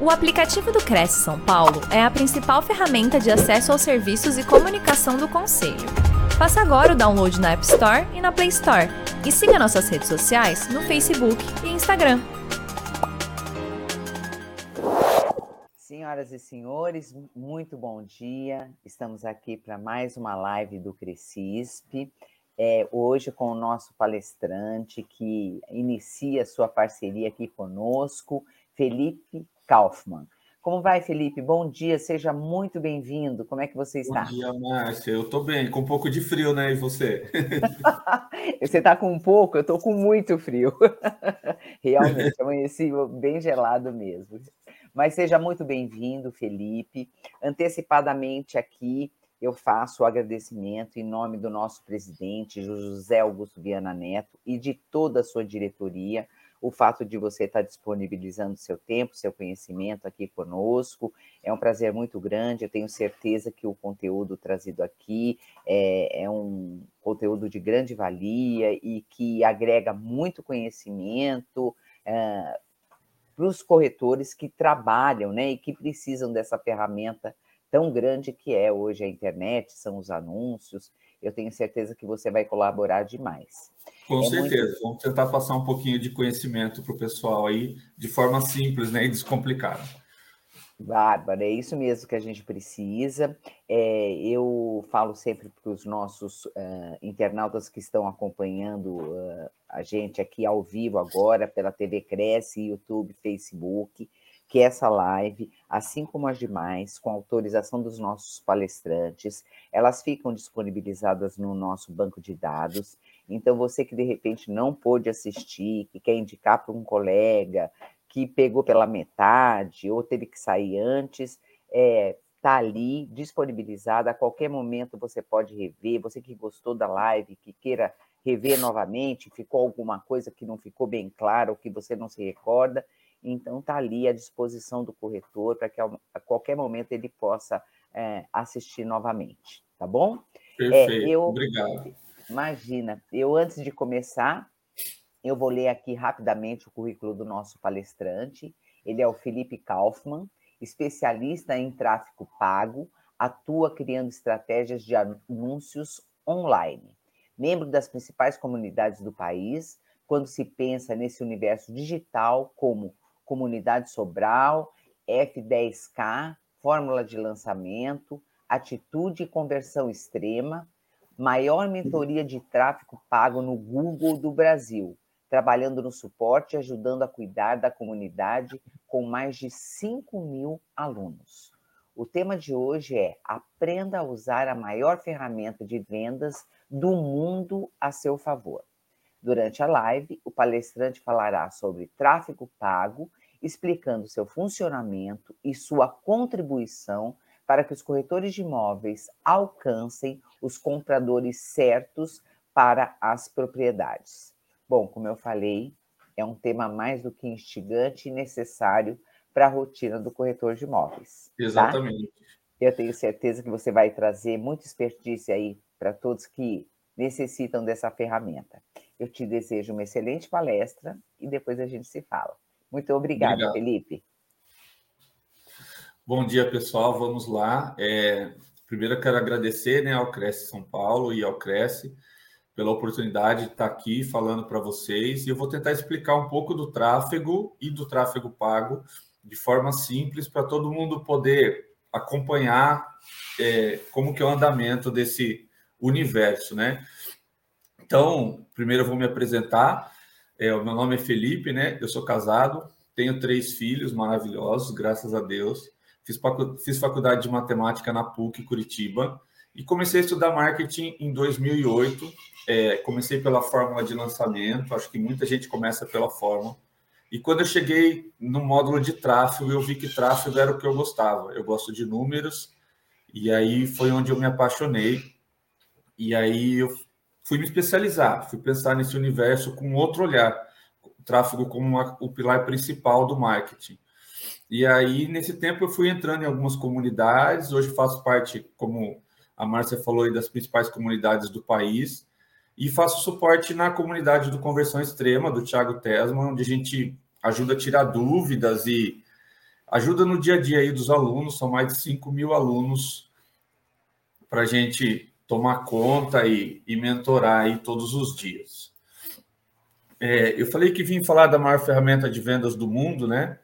O aplicativo do Cresce São Paulo é a principal ferramenta de acesso aos serviços e comunicação do Conselho. Faça agora o download na App Store e na Play Store. E siga nossas redes sociais no Facebook e Instagram. Senhoras e senhores, muito bom dia. Estamos aqui para mais uma live do Crescisp. É, hoje com o nosso palestrante que inicia sua parceria aqui conosco, Felipe Kaufmann. Como vai, Felipe? Bom dia, seja muito bem-vindo. Como é que você está? Bom dia, Márcia. Eu estou bem, com um pouco de frio, né? E você? você está com um pouco? Eu estou com muito frio. Realmente, amanheci bem gelado mesmo. Mas seja muito bem-vindo, Felipe. Antecipadamente aqui, eu faço o agradecimento em nome do nosso presidente, José Augusto Viana Neto, e de toda a sua diretoria o fato de você estar disponibilizando seu tempo, seu conhecimento aqui conosco. É um prazer muito grande. Eu tenho certeza que o conteúdo trazido aqui é, é um conteúdo de grande valia e que agrega muito conhecimento. É, para os corretores que trabalham né, e que precisam dessa ferramenta tão grande que é hoje a internet, são os anúncios. Eu tenho certeza que você vai colaborar demais. Com é certeza. Muito... Vamos tentar passar um pouquinho de conhecimento para o pessoal aí, de forma simples né, e descomplicada. Bárbara, é isso mesmo que a gente precisa. É, eu falo sempre para os nossos uh, internautas que estão acompanhando uh, a gente aqui ao vivo agora pela TV Cresce, YouTube, Facebook, que essa live, assim como as demais, com autorização dos nossos palestrantes, elas ficam disponibilizadas no nosso banco de dados então, você que de repente não pôde assistir, que quer indicar para um colega, que pegou pela metade ou teve que sair antes, está é, tá ali disponibilizada. A qualquer momento você pode rever. Você que gostou da live, que queira rever novamente, ficou alguma coisa que não ficou bem clara ou que você não se recorda, então está ali à disposição do corretor para que a qualquer momento ele possa é, assistir novamente, tá bom? Perfeito, é, eu, obrigado. Imagina, eu antes de começar, eu vou ler aqui rapidamente o currículo do nosso palestrante. Ele é o Felipe Kaufmann, especialista em tráfego pago, atua criando estratégias de anúncios online. Membro das principais comunidades do país, quando se pensa nesse universo digital como Comunidade Sobral, F10K, Fórmula de Lançamento, Atitude e Conversão Extrema, maior mentoria de tráfego pago no Google do Brasil, trabalhando no suporte e ajudando a cuidar da comunidade com mais de 5 mil alunos. O tema de hoje é Aprenda a usar a maior ferramenta de vendas do mundo a seu favor. Durante a live, o palestrante falará sobre tráfego pago, explicando seu funcionamento e sua contribuição para que os corretores de imóveis alcancem os compradores certos para as propriedades. Bom, como eu falei, é um tema mais do que instigante e necessário para a rotina do corretor de imóveis. Tá? Exatamente. Tá? Eu tenho certeza que você vai trazer muita expertise aí para todos que necessitam dessa ferramenta. Eu te desejo uma excelente palestra e depois a gente se fala. Muito obrigada, Obrigado. Felipe. Bom dia, pessoal. Vamos lá. É, primeiro, eu quero agradecer né, ao Cresce São Paulo e ao Cresce pela oportunidade de estar aqui falando para vocês. E eu vou tentar explicar um pouco do tráfego e do tráfego pago de forma simples para todo mundo poder acompanhar é, como que é o andamento desse universo, né? Então, primeiro eu vou me apresentar. É, o meu nome é Felipe, né? Eu sou casado, tenho três filhos maravilhosos, graças a Deus. Fiz, faculdade de matemática na PUC Curitiba e comecei a estudar marketing em 2008. É, comecei pela fórmula de lançamento, acho que muita gente começa pela fórmula. E quando eu cheguei no módulo de tráfego, eu vi que tráfego era o que eu gostava. Eu gosto de números, e aí foi onde eu me apaixonei. E aí eu fui me especializar, fui pensar nesse universo com outro olhar, tráfego como uma, o pilar principal do marketing. E aí, nesse tempo, eu fui entrando em algumas comunidades. Hoje faço parte, como a Márcia falou, das principais comunidades do país. E faço suporte na comunidade do Conversão Extrema, do Thiago Tesma, onde a gente ajuda a tirar dúvidas e ajuda no dia a dia aí dos alunos, são mais de 5 mil alunos para a gente tomar conta e, e mentorar aí todos os dias. É, eu falei que vim falar da maior ferramenta de vendas do mundo, né?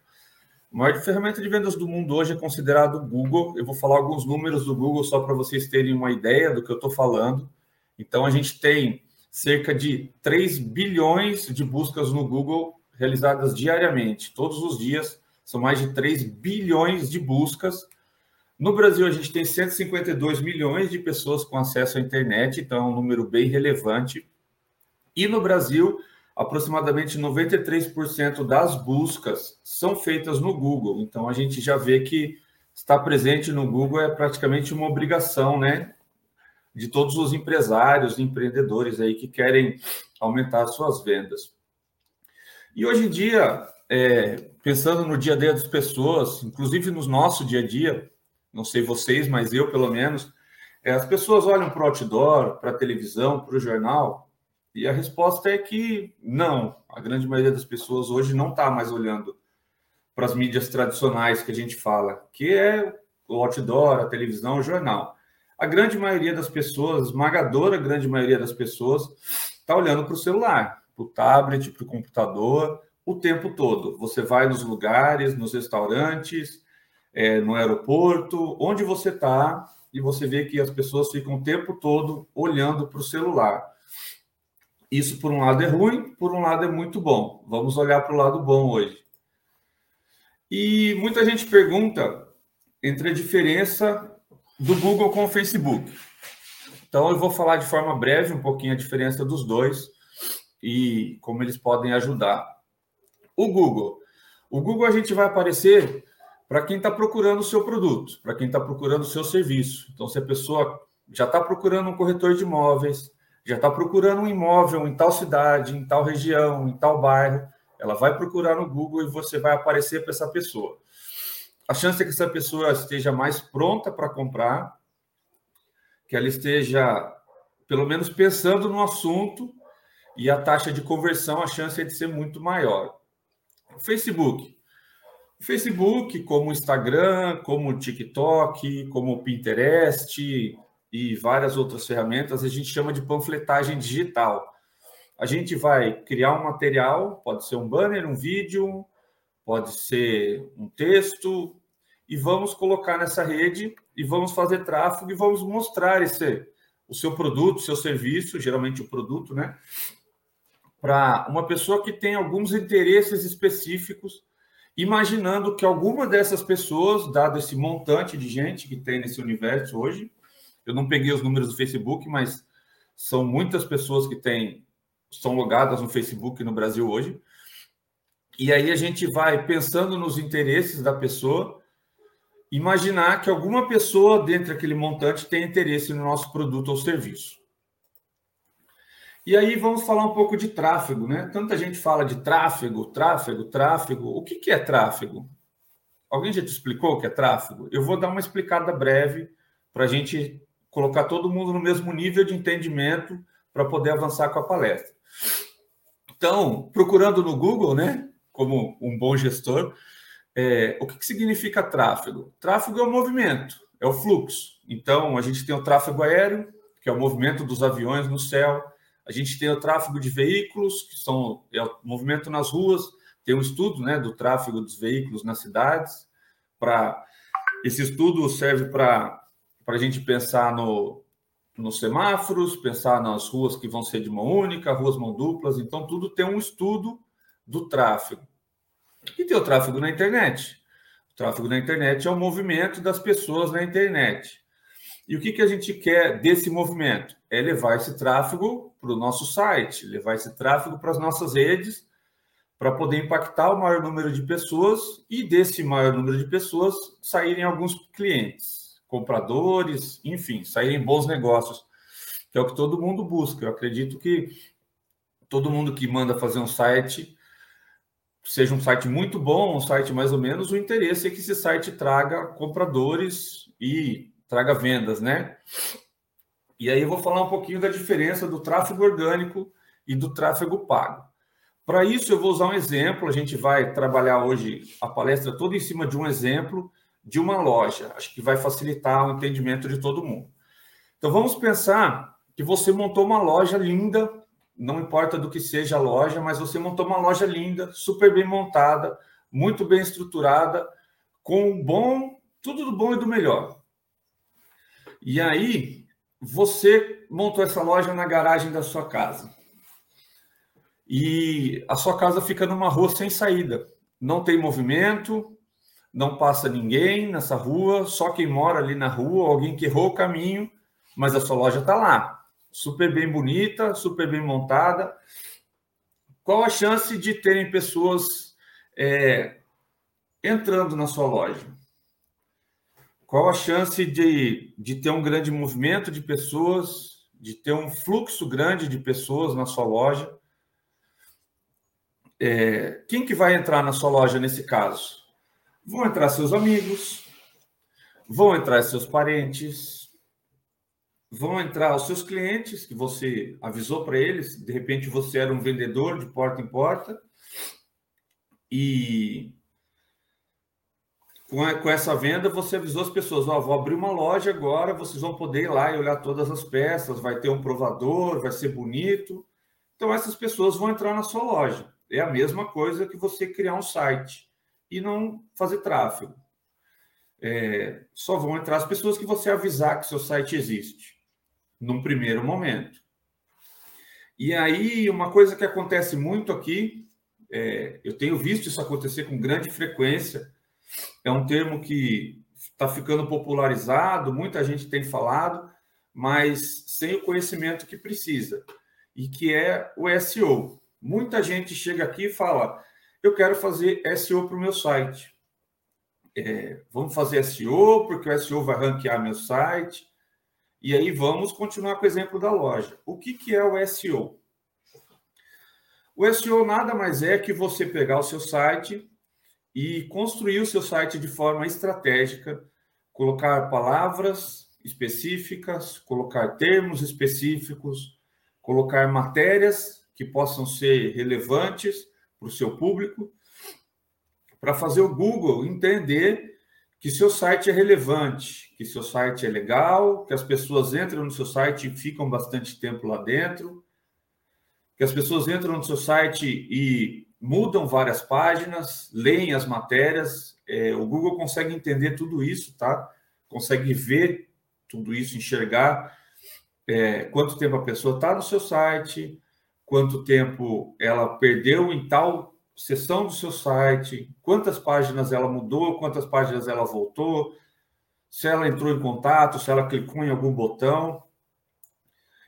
A maior ferramenta de vendas do mundo hoje é considerado o Google. Eu vou falar alguns números do Google só para vocês terem uma ideia do que eu estou falando. Então, a gente tem cerca de 3 bilhões de buscas no Google realizadas diariamente. Todos os dias são mais de 3 bilhões de buscas. No Brasil, a gente tem 152 milhões de pessoas com acesso à internet, então é um número bem relevante. E no Brasil, aproximadamente 93% das buscas são feitas no Google. Então a gente já vê que estar presente no Google é praticamente uma obrigação, né? De todos os empresários, empreendedores aí que querem aumentar suas vendas. E hoje em dia, é, pensando no dia a dia das pessoas, inclusive no nosso dia a dia, não sei vocês, mas eu pelo menos, é, as pessoas olham para o outdoor, para a televisão, para o jornal, e a resposta é que não. A grande maioria das pessoas hoje não está mais olhando para as mídias tradicionais que a gente fala, que é o outdoor, a televisão, o jornal. A grande maioria das pessoas, esmagadora grande maioria das pessoas, está olhando para o celular, para o tablet, para o computador, o tempo todo. Você vai nos lugares, nos restaurantes, é, no aeroporto, onde você está, e você vê que as pessoas ficam o tempo todo olhando para o celular. Isso, por um lado, é ruim, por um lado, é muito bom. Vamos olhar para o lado bom hoje. E muita gente pergunta entre a diferença do Google com o Facebook. Então, eu vou falar de forma breve um pouquinho a diferença dos dois e como eles podem ajudar. O Google. O Google a gente vai aparecer para quem está procurando o seu produto, para quem está procurando o seu serviço. Então, se a pessoa já está procurando um corretor de imóveis, já está procurando um imóvel em tal cidade, em tal região, em tal bairro, ela vai procurar no Google e você vai aparecer para essa pessoa. A chance é que essa pessoa esteja mais pronta para comprar, que ela esteja, pelo menos, pensando no assunto e a taxa de conversão, a chance é de ser muito maior. O Facebook. O Facebook, como o Instagram, como o TikTok, como o Pinterest, e várias outras ferramentas, a gente chama de panfletagem digital. A gente vai criar um material, pode ser um banner, um vídeo, pode ser um texto, e vamos colocar nessa rede e vamos fazer tráfego e vamos mostrar esse, o seu produto, o seu serviço, geralmente o produto, né? Para uma pessoa que tem alguns interesses específicos, imaginando que alguma dessas pessoas, dado esse montante de gente que tem nesse universo hoje, eu não peguei os números do Facebook, mas são muitas pessoas que têm são logadas no Facebook no Brasil hoje. E aí a gente vai pensando nos interesses da pessoa, imaginar que alguma pessoa dentro daquele montante tem interesse no nosso produto ou serviço. E aí vamos falar um pouco de tráfego, né? Tanta gente fala de tráfego, tráfego, tráfego. O que, que é tráfego? Alguém já te explicou o que é tráfego? Eu vou dar uma explicada breve para a gente colocar todo mundo no mesmo nível de entendimento para poder avançar com a palestra. Então, procurando no Google, né, como um bom gestor, é, o que, que significa tráfego? Tráfego é o movimento, é o fluxo. Então, a gente tem o tráfego aéreo, que é o movimento dos aviões no céu. A gente tem o tráfego de veículos, que são é o movimento nas ruas. Tem um estudo né, do tráfego dos veículos nas cidades. Para esse estudo serve para para a gente pensar no, nos semáforos, pensar nas ruas que vão ser de mão única, ruas mão duplas. Então, tudo tem um estudo do tráfego. E tem o tráfego na internet. O tráfego na internet é o movimento das pessoas na internet. E o que, que a gente quer desse movimento? É levar esse tráfego para o nosso site, levar esse tráfego para as nossas redes, para poder impactar o maior número de pessoas e desse maior número de pessoas saírem alguns clientes compradores, enfim, saírem bons negócios, que é o que todo mundo busca. Eu acredito que todo mundo que manda fazer um site, seja um site muito bom, um site mais ou menos, o interesse é que esse site traga compradores e traga vendas, né? E aí eu vou falar um pouquinho da diferença do tráfego orgânico e do tráfego pago. Para isso, eu vou usar um exemplo. A gente vai trabalhar hoje a palestra toda em cima de um exemplo de uma loja. Acho que vai facilitar o entendimento de todo mundo. Então, vamos pensar que você montou uma loja linda, não importa do que seja a loja, mas você montou uma loja linda, super bem montada, muito bem estruturada, com bom, tudo do bom e do melhor. E aí, você montou essa loja na garagem da sua casa e a sua casa fica numa rua sem saída. Não tem movimento, não passa ninguém nessa rua, só quem mora ali na rua, alguém que errou o caminho, mas a sua loja está lá, super bem bonita, super bem montada. Qual a chance de terem pessoas é, entrando na sua loja? Qual a chance de, de ter um grande movimento de pessoas, de ter um fluxo grande de pessoas na sua loja? é, quem que vai entrar na sua loja nesse caso? Vão entrar seus amigos, vão entrar seus parentes, vão entrar os seus clientes que você avisou para eles. De repente você era um vendedor de porta em porta e com, essa venda você avisou as pessoas: ó, oh, vou abrir uma loja agora, vocês vão poder ir lá e olhar todas as peças, vai ter um provador, vai ser bonito. Então essas pessoas vão entrar na sua loja. É a mesma coisa que você criar um site e não fazer tráfego. É, só vão entrar as pessoas que você avisar que seu site existe, num primeiro momento. E aí, uma coisa que acontece muito aqui, é, eu tenho visto isso acontecer com grande frequência, é um termo que está ficando popularizado, muita gente tem falado, mas sem o conhecimento que precisa, e que é o SEO. Muita gente chega aqui e fala: eu quero fazer SEO para o meu site. É, vamos fazer SEO, porque o SEO vai ranquear meu site. E aí vamos continuar com o exemplo da loja. O que, que é o SEO? O SEO nada mais é que você pegar o seu site e construir o seu site de forma estratégica, colocar palavras específicas, colocar termos específicos, colocar matérias que possam ser relevantes para o seu público, para fazer o Google entender que seu site é relevante, que seu site é legal, que as pessoas entram no seu site e ficam bastante tempo lá dentro, que as pessoas entram no seu site e mudam várias páginas, leem as matérias. É, o Google consegue entender tudo isso, tá? Consegue ver tudo isso, enxergar é, quanto tempo a pessoa está no seu site, quanto tempo ela perdeu em tal seção do seu site, quantas páginas ela mudou, quantas páginas ela voltou, se ela entrou em contato, se ela clicou em algum botão.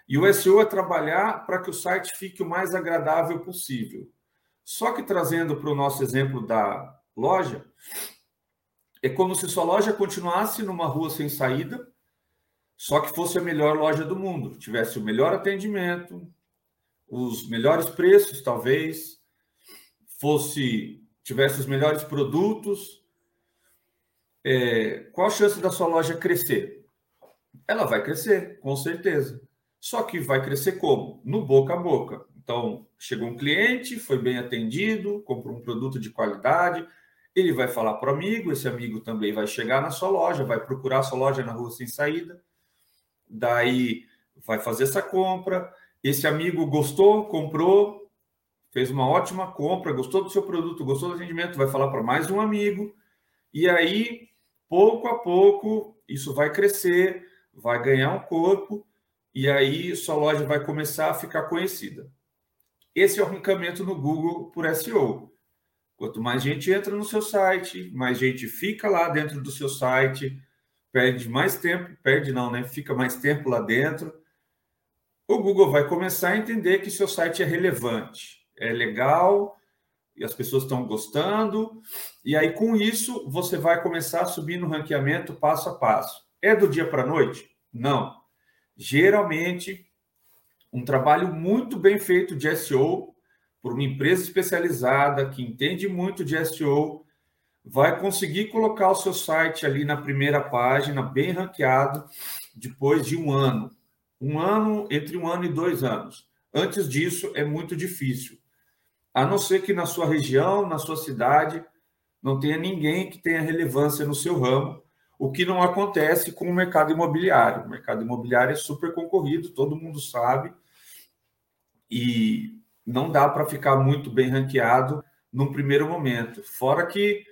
E o SEO é trabalhar para que o site fique o mais agradável possível. Só que trazendo para o nosso exemplo da loja, é como se sua loja continuasse numa rua sem saída, só que fosse a melhor loja do mundo, tivesse o melhor atendimento, os melhores preços, talvez, fosse tivesse os melhores produtos, é, qual a chance da sua loja crescer? Ela vai crescer, com certeza. Só que vai crescer como? No boca a boca. Então, chegou um cliente, foi bem atendido, comprou um produto de qualidade, ele vai falar para o amigo, esse amigo também vai chegar na sua loja, vai procurar a sua loja na rua sem saída, daí vai fazer essa compra, esse amigo gostou, comprou, fez uma ótima compra, gostou do seu produto, gostou do atendimento, vai falar para mais um amigo, e aí, pouco a pouco, isso vai crescer, vai ganhar um corpo, e aí sua loja vai começar a ficar conhecida. Esse é o arrancamento no Google por SEO. Quanto mais gente entra no seu site, mais gente fica lá dentro do seu site, perde mais tempo, perde não, né? Fica mais tempo lá dentro o Google vai começar a entender que seu site é relevante, é legal e as pessoas estão gostando. E aí, com isso, você vai começar a subir no ranqueamento passo a passo. É do dia para a noite? Não. Geralmente, um trabalho muito bem feito de SEO por uma empresa especializada que entende muito de SEO vai conseguir colocar o seu site ali na primeira página, bem ranqueado, depois de um ano um ano, entre um ano e dois anos. Antes disso, é muito difícil. a não ser que na sua região, na sua cidade, não tenha ninguém que tenha relevância no seu ramo, o que não acontece com o mercado imobiliário. O mercado imobiliário é super concorrido, todo mundo sabe, e não dá para ficar muito bem ranqueado num primeiro momento. Fora que,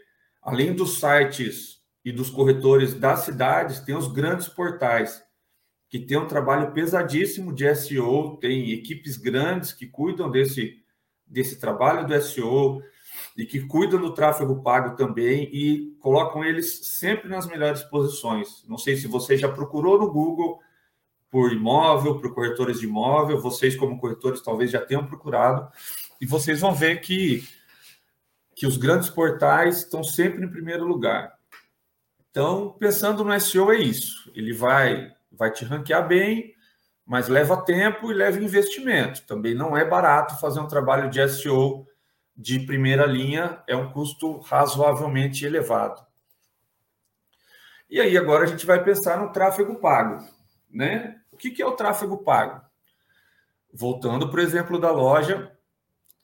além dos sites e dos corretores das cidades, tem os grandes portais que tem um trabalho pesadíssimo de SEO, tem equipes grandes que cuidam desse, desse trabalho do SEO e que cuidam do tráfego pago também e colocam eles sempre nas melhores posições. Não sei se você já procurou no Google por imóvel, por corretores de imóvel, vocês como corretores talvez já tenham procurado e vocês vão ver que que os grandes portais estão sempre em primeiro lugar. Então, pensando no SEO é isso. Ele vai vai te ranquear bem, mas leva tempo e leva investimento. Também não é barato fazer um trabalho de SEO de primeira linha, é um custo razoavelmente elevado. E aí agora a gente vai pensar no tráfego pago, né? O que é o tráfego pago? Voltando o exemplo da loja,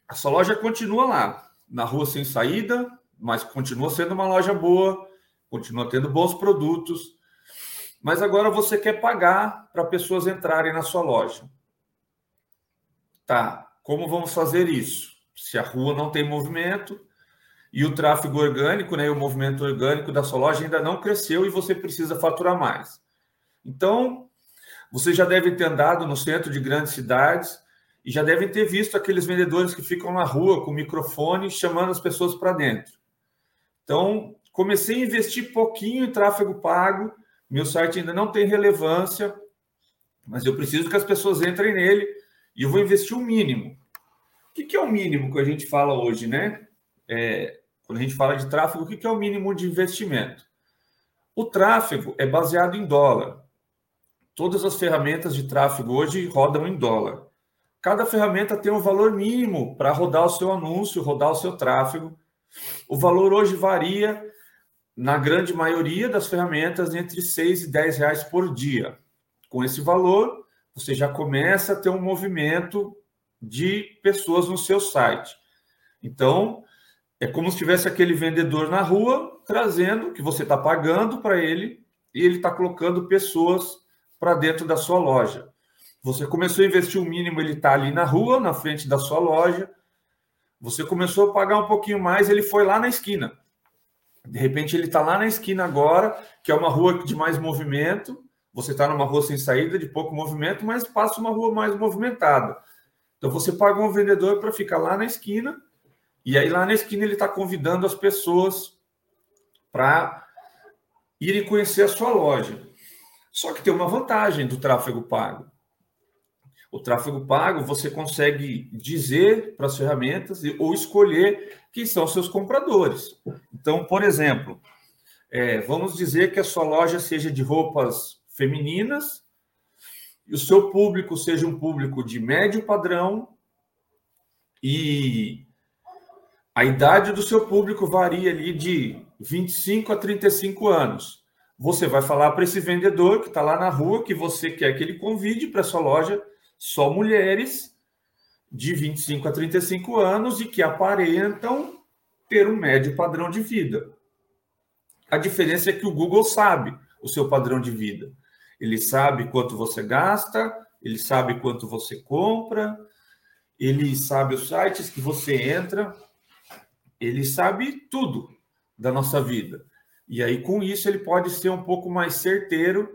a sua loja continua lá, na rua sem saída, mas continua sendo uma loja boa, continua tendo bons produtos, mas agora você quer pagar para pessoas entrarem na sua loja. Tá, como vamos fazer isso? Se a rua não tem movimento e o tráfego orgânico, né, o movimento orgânico da sua loja ainda não cresceu e você precisa faturar mais. Então, você já deve ter andado no centro de grandes cidades e já devem ter visto aqueles vendedores que ficam na rua com microfone chamando as pessoas para dentro. Então, comecei a investir pouquinho em tráfego pago meu site ainda não tem relevância, mas eu preciso que as pessoas entrem nele e eu vou investir o um mínimo. O que, é o mínimo que a gente fala hoje, né? É, quando a gente fala de tráfego, o que, é o mínimo de investimento? O tráfego é baseado em dólar. Todas as ferramentas de tráfego hoje rodam em dólar. Cada ferramenta tem um valor mínimo para rodar o seu anúncio, rodar o seu tráfego. O valor hoje varia na grande maioria das ferramentas, entre 6 e 10 reais por dia. Com esse valor, você já começa a ter um movimento de pessoas no seu site. Então, é como se tivesse aquele vendedor na rua trazendo que você está pagando para ele e ele está colocando pessoas para dentro da sua loja. Você começou a investir o mínimo, ele está ali na rua, na frente da sua loja. Você começou a pagar um pouquinho mais, ele foi lá na esquina. De repente ele está lá na esquina agora, que é uma rua de mais movimento. Você está numa rua sem saída, de pouco movimento, mas passa uma rua mais movimentada. Então você paga um vendedor para ficar lá na esquina, e aí lá na esquina ele está convidando as pessoas para irem conhecer a sua loja. Só que tem uma vantagem do tráfego pago. O tráfego pago você consegue dizer para as ferramentas ou escolher quem são seus compradores. Então, por exemplo, é, vamos dizer que a sua loja seja de roupas femininas e o seu público seja um público de médio padrão e a idade do seu público varia ali de 25 a 35 anos. Você vai falar para esse vendedor que está lá na rua que você quer que ele convide para sua loja só mulheres de 25 a 35 anos e que aparentam ter um médio padrão de vida. A diferença é que o Google sabe o seu padrão de vida. Ele sabe quanto você gasta, ele sabe quanto você compra, ele sabe os sites que você entra, ele sabe tudo da nossa vida. E aí, com isso, ele pode ser um pouco mais certeiro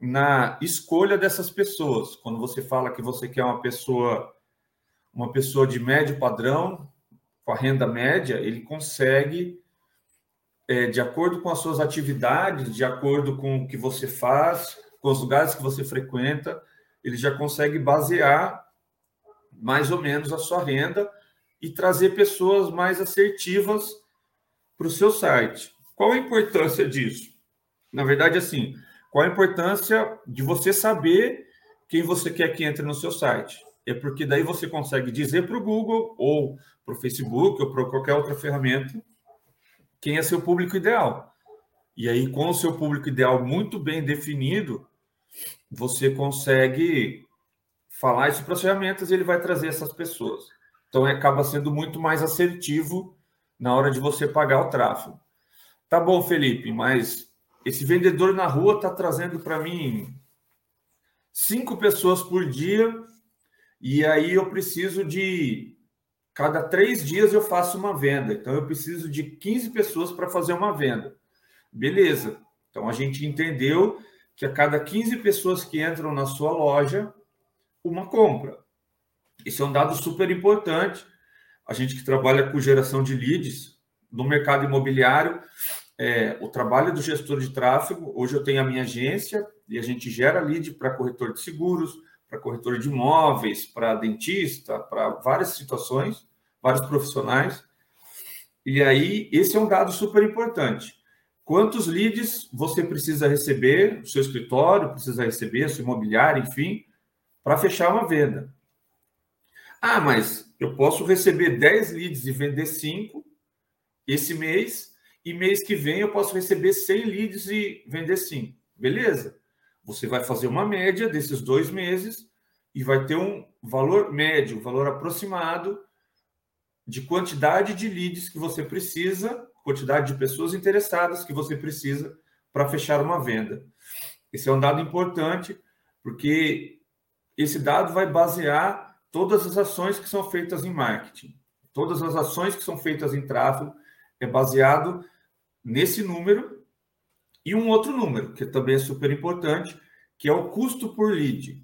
na escolha dessas pessoas. Quando você fala que você quer uma pessoa uma pessoa de médio padrão, com a renda média, ele consegue, é, de acordo com as suas atividades, de acordo com o que você faz, com os lugares que você frequenta, ele já consegue basear mais ou menos a sua renda e trazer pessoas mais assertivas para o seu site. Qual a importância disso? Na verdade, assim, qual a importância de você saber quem você quer que entre no seu site? É porque daí você consegue dizer para o Google ou para o Facebook ou para qualquer outra ferramenta quem é seu público ideal. E aí, com o seu público ideal muito bem definido, você consegue falar isso para as ferramentas e ele vai trazer essas pessoas. Então acaba sendo muito mais assertivo na hora de você pagar o tráfego. Tá bom, Felipe, mas esse vendedor na rua está trazendo para mim cinco pessoas por dia e aí eu preciso de cada três dias eu faço uma venda. Então eu preciso de 15 pessoas para fazer uma venda. Beleza. Então a gente entendeu que a cada 15 pessoas que entram na sua loja, uma compra. Isso é um dado super importante. A gente que trabalha com geração de leads no mercado imobiliário, é, o trabalho do gestor de tráfego. Hoje eu tenho a minha agência e a gente gera lead para corretor de seguros, para corretor de imóveis, para dentista, para várias situações, vários profissionais. E aí, esse é um dado super importante. Quantos leads você precisa receber, o seu escritório precisa receber, seu imobiliário, enfim, para fechar uma venda? Ah, mas eu posso receber 10 leads e vender 5 esse mês, e mês que vem eu posso receber 100 leads e vender 5. Beleza? Você vai fazer uma média desses dois meses e vai ter um valor médio, um valor aproximado de quantidade de leads que você precisa, quantidade de pessoas interessadas que você precisa para fechar uma venda. Esse é um dado importante, porque esse dado vai basear todas as ações que são feitas em marketing. Todas as ações que são feitas em tráfego é baseado nesse número e um outro número, que também é super importante, que é o custo por lead.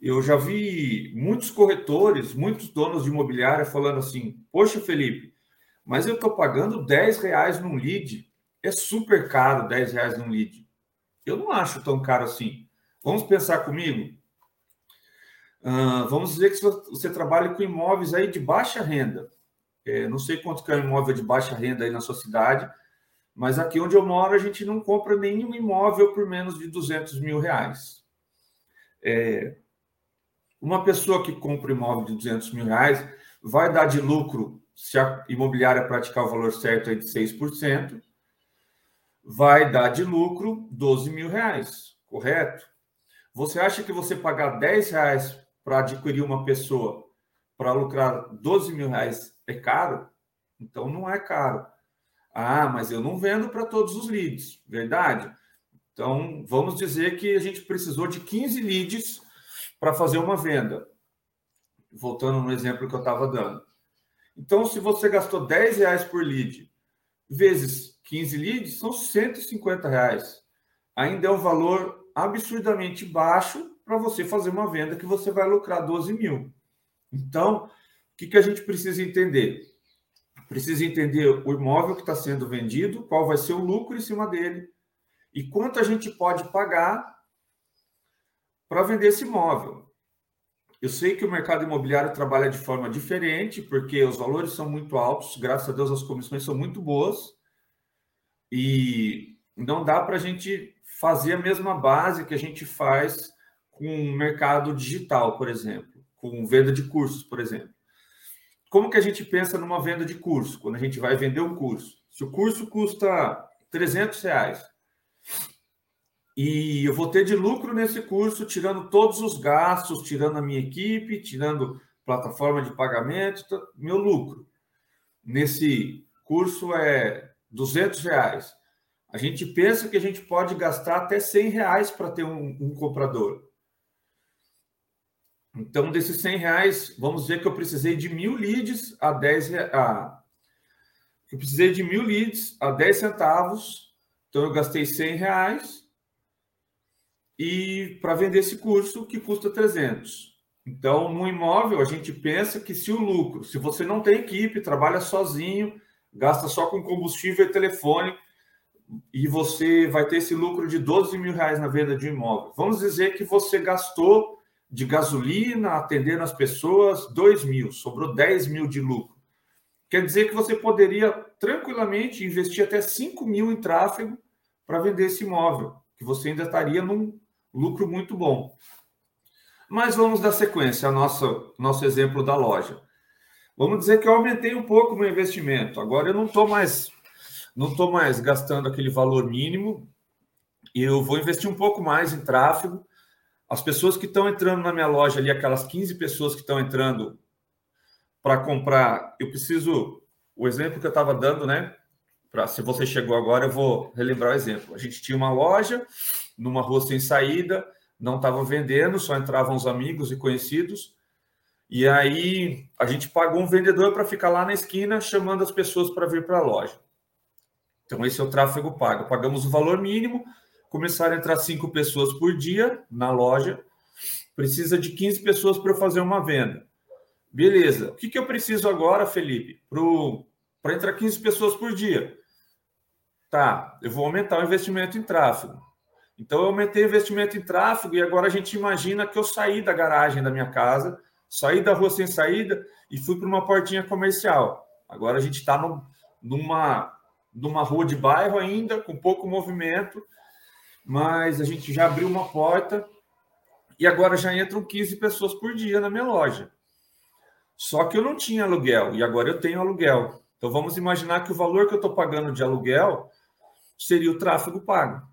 Eu já vi muitos corretores, muitos donos de imobiliária falando assim: Poxa, Felipe, mas eu estou pagando 10 reais num lead. É super caro 10 reais num lead. Eu não acho tão caro assim. Vamos pensar comigo? Uh, vamos dizer que você trabalha com imóveis aí de baixa renda. É, não sei quanto que é um imóvel de baixa renda aí na sua cidade, mas aqui onde eu moro a gente não compra nenhum imóvel por menos de 200 mil reais. É, uma pessoa que compra imóvel de 200 mil reais vai dar de lucro, se a imobiliária praticar o valor certo aí de 6%, vai dar de lucro 12 mil reais, correto? Você acha que você pagar 10 reais para adquirir uma pessoa para lucrar 12 mil reais é caro? Então não é caro. Ah, mas eu não vendo para todos os leads, verdade? Então vamos dizer que a gente precisou de 15 leads para fazer uma venda. Voltando no exemplo que eu estava dando. Então, se você gastou 10 reais por lead, vezes 15 leads, são 150 reais. Ainda é um valor absurdamente baixo para você fazer uma venda que você vai lucrar 12 mil. Então, o que, que a gente precisa entender? Precisa entender o imóvel que está sendo vendido, qual vai ser o lucro em cima dele e quanto a gente pode pagar para vender esse imóvel. Eu sei que o mercado imobiliário trabalha de forma diferente, porque os valores são muito altos, graças a Deus as comissões são muito boas, e não dá para a gente fazer a mesma base que a gente faz com o mercado digital, por exemplo, com venda de cursos, por exemplo. Como que a gente pensa numa venda de curso, quando a gente vai vender um curso? Se o curso custa 300 reais e eu vou ter de lucro nesse curso, tirando todos os gastos, tirando a minha equipe, tirando plataforma de pagamento, meu lucro nesse curso é 200 reais. A gente pensa que a gente pode gastar até 100 reais para ter um, um comprador. Então, desses 100 reais, vamos dizer que eu precisei de mil leads a 10 reais. Eu precisei de mil leads a 10 centavos. Então, eu gastei 100 reais e para vender esse curso que custa 300. Então, no imóvel, a gente pensa que se o lucro, se você não tem equipe, trabalha sozinho, gasta só com combustível e telefone, e você vai ter esse lucro de 12 mil reais na venda de um imóvel. Vamos dizer que você gastou de gasolina, atendendo as pessoas, 2 mil, sobrou 10 mil de lucro. Quer dizer que você poderia tranquilamente investir até 5 mil em tráfego para vender esse imóvel, que você ainda estaria num lucro muito bom. Mas vamos dar sequência ao nosso, nosso exemplo da loja. Vamos dizer que eu aumentei um pouco o meu investimento. Agora eu não estou mais não estou mais gastando aquele valor mínimo. Eu vou investir um pouco mais em tráfego as pessoas que estão entrando na minha loja ali, aquelas 15 pessoas que estão entrando para comprar, eu preciso. O exemplo que eu estava dando, né? Pra, se você chegou agora, eu vou relembrar o exemplo. A gente tinha uma loja numa rua sem saída, não estava vendendo, só entravam os amigos e conhecidos. E aí a gente pagou um vendedor para ficar lá na esquina chamando as pessoas para vir para a loja. Então, esse é o tráfego pago. Pagamos o valor mínimo, começaram a entrar cinco pessoas por dia na loja, precisa de 15 pessoas para fazer uma venda. Beleza. O que, que eu preciso agora, Felipe, para entrar 15 pessoas por dia? Tá, eu vou aumentar o investimento em tráfego. Então, eu aumentei o investimento em tráfego e agora a gente imagina que eu saí da garagem da minha casa, saí da rua sem saída e fui para uma portinha comercial. Agora a gente está numa, numa rua de bairro ainda, com pouco movimento, mas a gente já abriu uma porta e agora já entram 15 pessoas por dia na minha loja. Só que eu não tinha aluguel e agora eu tenho aluguel. Então vamos imaginar que o valor que eu estou pagando de aluguel seria o tráfego pago.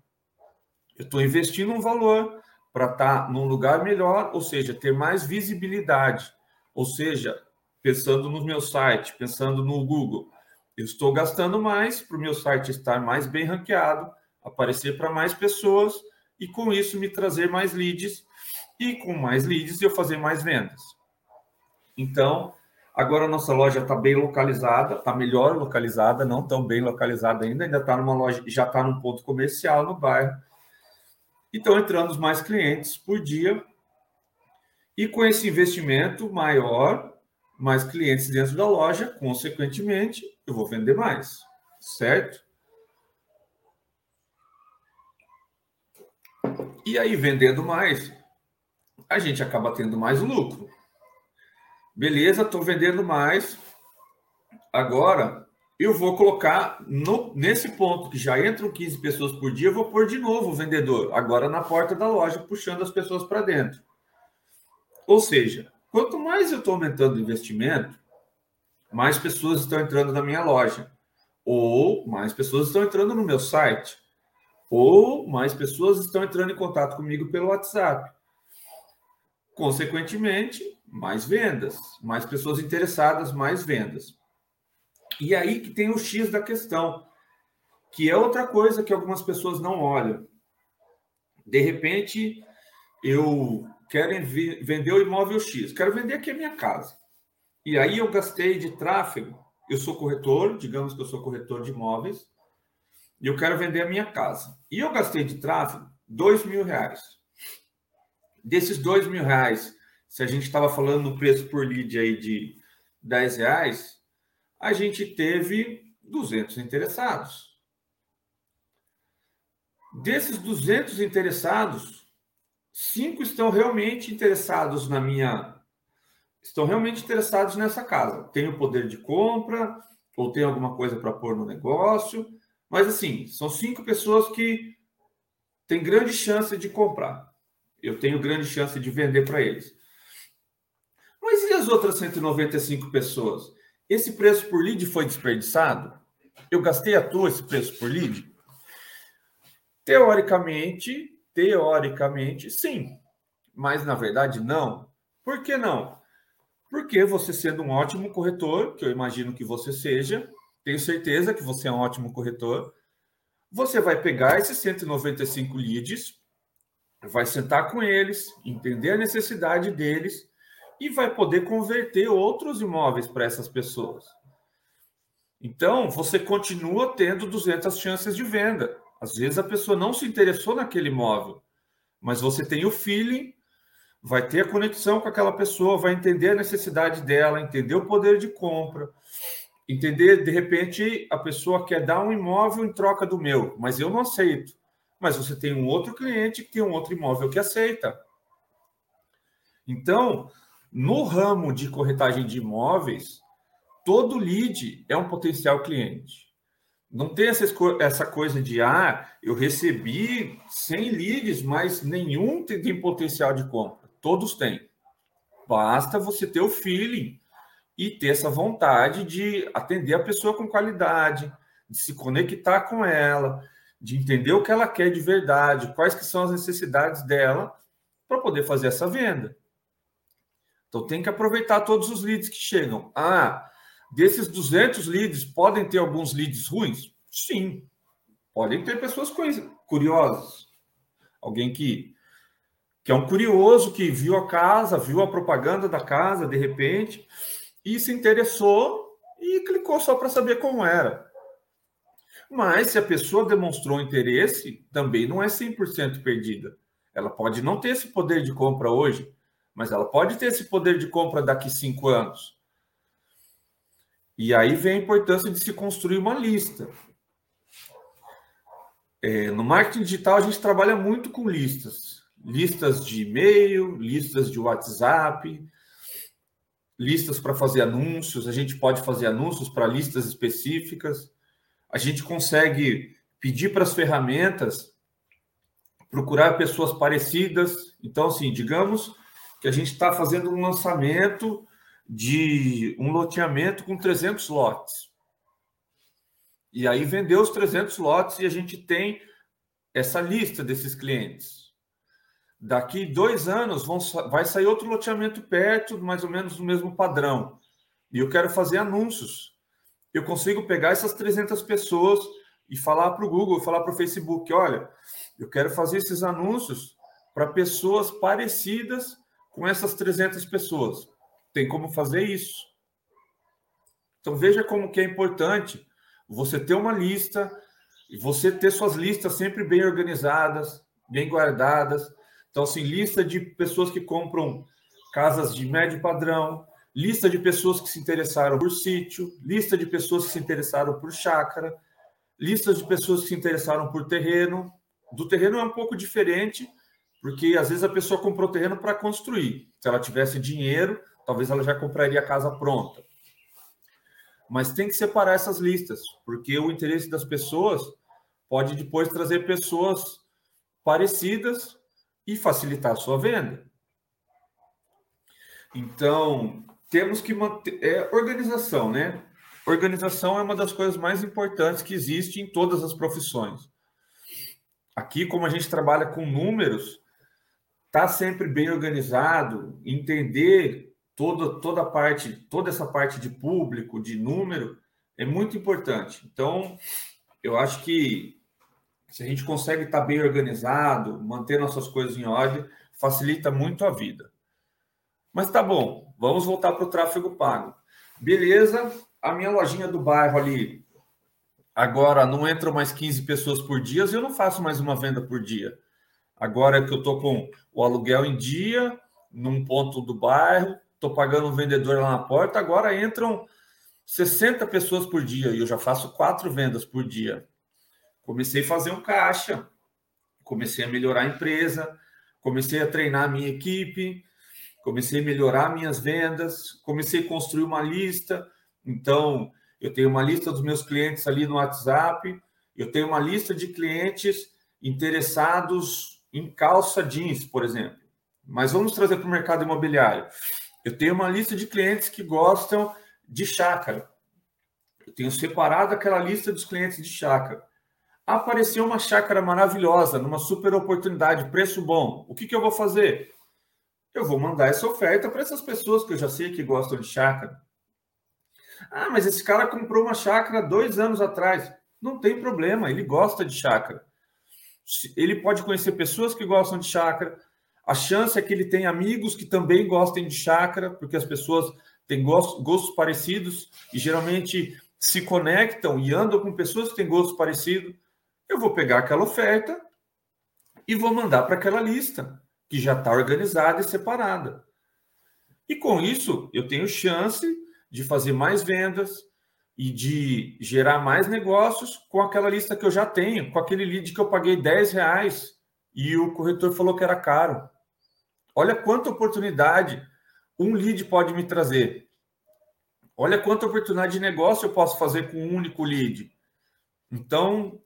Eu estou investindo um valor para estar tá num lugar melhor, ou seja, ter mais visibilidade. Ou seja, pensando no meu site, pensando no Google, eu estou gastando mais para o meu site estar mais bem ranqueado, aparecer para mais pessoas e com isso me trazer mais leads e com mais leads eu fazer mais vendas. Então, agora a nossa loja está bem localizada, está melhor localizada, não tão bem localizada ainda, ainda está numa loja, já está num ponto comercial no bairro. E estão entrando mais clientes por dia. E com esse investimento maior, mais clientes dentro da loja, consequentemente, eu vou vender mais, certo? E aí, vendendo mais, a gente acaba tendo mais lucro. Beleza, estou vendendo mais. Agora, eu vou colocar no, nesse ponto que já entram 15 pessoas por dia, eu vou pôr de novo o vendedor, agora na porta da loja, puxando as pessoas para dentro. Ou seja, quanto mais eu estou aumentando o investimento, mais pessoas estão entrando na minha loja, ou mais pessoas estão entrando no meu site, ou mais pessoas estão entrando em contato comigo pelo WhatsApp. Consequentemente, mais vendas, mais pessoas interessadas, mais vendas. E aí que tem o X da questão, que é outra coisa que algumas pessoas não olham. De repente, eu quero vender o imóvel X, quero vender aqui a minha casa. E aí eu gastei de tráfego, eu sou corretor, digamos que eu sou corretor de imóveis, e eu quero vender a minha casa. E eu gastei de tráfego dois mil reais. Desses dois mil reais, se a gente estava falando no preço por lead aí de 10 reais, a gente teve 200 interessados. Desses 200 interessados, cinco estão realmente interessados na minha. Estão realmente interessados nessa casa. Tem o poder de compra, ou tem alguma coisa para pôr no negócio. Mas, assim, são cinco pessoas que têm grande chance de comprar eu tenho grande chance de vender para eles. Mas e as outras 195 pessoas? Esse preço por lead foi desperdiçado? Eu gastei à toa esse preço por lead? Teoricamente, teoricamente, sim. Mas na verdade, não. Por que não? Porque você sendo um ótimo corretor, que eu imagino que você seja, tenho certeza que você é um ótimo corretor, você vai pegar esses 195 leads, vai sentar com eles, entender a necessidade deles e vai poder converter outros imóveis para essas pessoas. Então, você continua tendo 200 chances de venda. Às vezes a pessoa não se interessou naquele imóvel, mas você tem o feeling, vai ter a conexão com aquela pessoa, vai entender a necessidade dela, entender o poder de compra, entender, de repente, a pessoa quer dar um imóvel em troca do meu, mas eu não aceito mas você tem um outro cliente que tem um outro imóvel que aceita. Então, no ramo de corretagem de imóveis, todo lead é um potencial cliente. Não tem essa coisa de, ah, eu recebi 100 leads, mas nenhum tem, tem potencial de compra. Todos têm. Basta você ter o feeling e ter essa vontade de atender a pessoa com qualidade, de se conectar com ela, de entender o que ela quer de verdade, quais que são as necessidades dela para poder fazer essa venda. Então tem que aproveitar todos os leads que chegam. Ah, desses 200 leads, podem ter alguns leads ruins? Sim. Podem ter pessoas curiosas. Alguém que, que é um curioso, que viu a casa, viu a propaganda da casa de repente e se interessou e clicou só para saber como era. Mas se a pessoa demonstrou interesse, também não é 100% perdida. Ela pode não ter esse poder de compra hoje, mas ela pode ter esse poder de compra daqui cinco anos. E aí vem a importância de se construir uma lista. É, no marketing digital, a gente trabalha muito com listas. Listas de e-mail, listas de WhatsApp, listas para fazer anúncios. A gente pode fazer anúncios para listas específicas. A gente consegue pedir para as ferramentas procurar pessoas parecidas. Então, assim, digamos que a gente está fazendo um lançamento de um loteamento com 300 lotes. E aí vendeu os 300 lotes e a gente tem essa lista desses clientes. Daqui dois anos vão, vai sair outro loteamento perto, mais ou menos do mesmo padrão. E eu quero fazer anúncios. Eu consigo pegar essas 300 pessoas e falar para o Google, falar para o Facebook: olha, eu quero fazer esses anúncios para pessoas parecidas com essas 300 pessoas. Tem como fazer isso. Então veja como que é importante você ter uma lista e você ter suas listas sempre bem organizadas, bem guardadas. Então assim, lista de pessoas que compram casas de médio padrão, lista de pessoas que se interessaram por sítio, lista de pessoas que se interessaram por chácara, lista de pessoas que se interessaram por terreno. Do terreno é um pouco diferente, porque às vezes a pessoa comprou terreno para construir. Se ela tivesse dinheiro, talvez ela já compraria a casa pronta. Mas tem que separar essas listas, porque o interesse das pessoas pode depois trazer pessoas parecidas e facilitar a sua venda. Então, temos que manter é organização, né? Organização é uma das coisas mais importantes que existe em todas as profissões. Aqui, como a gente trabalha com números, tá sempre bem organizado, entender toda, toda a parte, toda essa parte de público, de número, é muito importante. Então, eu acho que se a gente consegue estar bem organizado, manter nossas coisas em ordem, facilita muito a vida. Mas tá bom, vamos voltar para o tráfego pago. Beleza, a minha lojinha do bairro ali, agora não entram mais 15 pessoas por dia, eu não faço mais uma venda por dia. Agora que eu estou com o aluguel em dia, num ponto do bairro, estou pagando um vendedor lá na porta, agora entram 60 pessoas por dia e eu já faço quatro vendas por dia. Comecei a fazer um caixa, comecei a melhorar a empresa, comecei a treinar a minha equipe, comecei a melhorar minhas vendas, comecei a construir uma lista. Então, eu tenho uma lista dos meus clientes ali no WhatsApp, eu tenho uma lista de clientes interessados em calça jeans, por exemplo. Mas vamos trazer para o mercado imobiliário. Eu tenho uma lista de clientes que gostam de chácara. Eu tenho separado aquela lista dos clientes de chácara. Apareceu uma chácara maravilhosa, numa super oportunidade, preço bom. O que, que eu vou fazer? Eu vou mandar essa oferta para essas pessoas que eu já sei que gostam de chácara. Ah, mas esse cara comprou uma chácara dois anos atrás. Não tem problema, ele gosta de chácara ele pode conhecer pessoas que gostam de chácara. A chance é que ele tenha amigos que também gostem de chácara, porque as pessoas têm gostos, parecidos e geralmente se conectam e andam com pessoas que têm gostos parecidos. Eu vou pegar aquela oferta e vou mandar para aquela lista que já está organizada e separada. E com isso, eu tenho chance de fazer mais vendas, e de gerar mais negócios com aquela lista que eu já tenho, com aquele lead que eu paguei 10 reais e o corretor falou que era caro. Olha quanta oportunidade um lead pode me trazer. Olha quanta oportunidade de negócio eu posso fazer com um único lead. Então,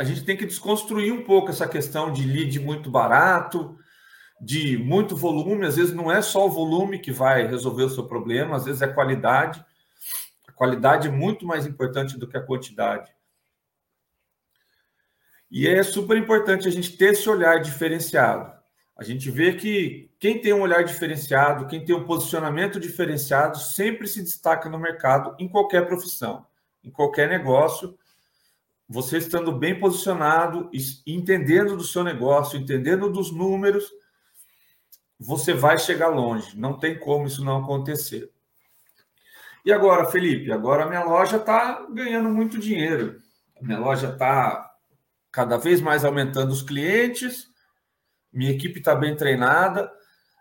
a gente tem que desconstruir um pouco essa questão de lead muito barato, de muito volume. Às vezes não é só o volume que vai resolver o seu problema, às vezes é qualidade. Qualidade é muito mais importante do que a quantidade. E é super importante a gente ter esse olhar diferenciado. A gente vê que quem tem um olhar diferenciado, quem tem um posicionamento diferenciado, sempre se destaca no mercado, em qualquer profissão, em qualquer negócio. Você estando bem posicionado, entendendo do seu negócio, entendendo dos números, você vai chegar longe. Não tem como isso não acontecer. E agora, Felipe? Agora a minha loja está ganhando muito dinheiro. A minha loja está cada vez mais aumentando os clientes minha equipe está bem treinada,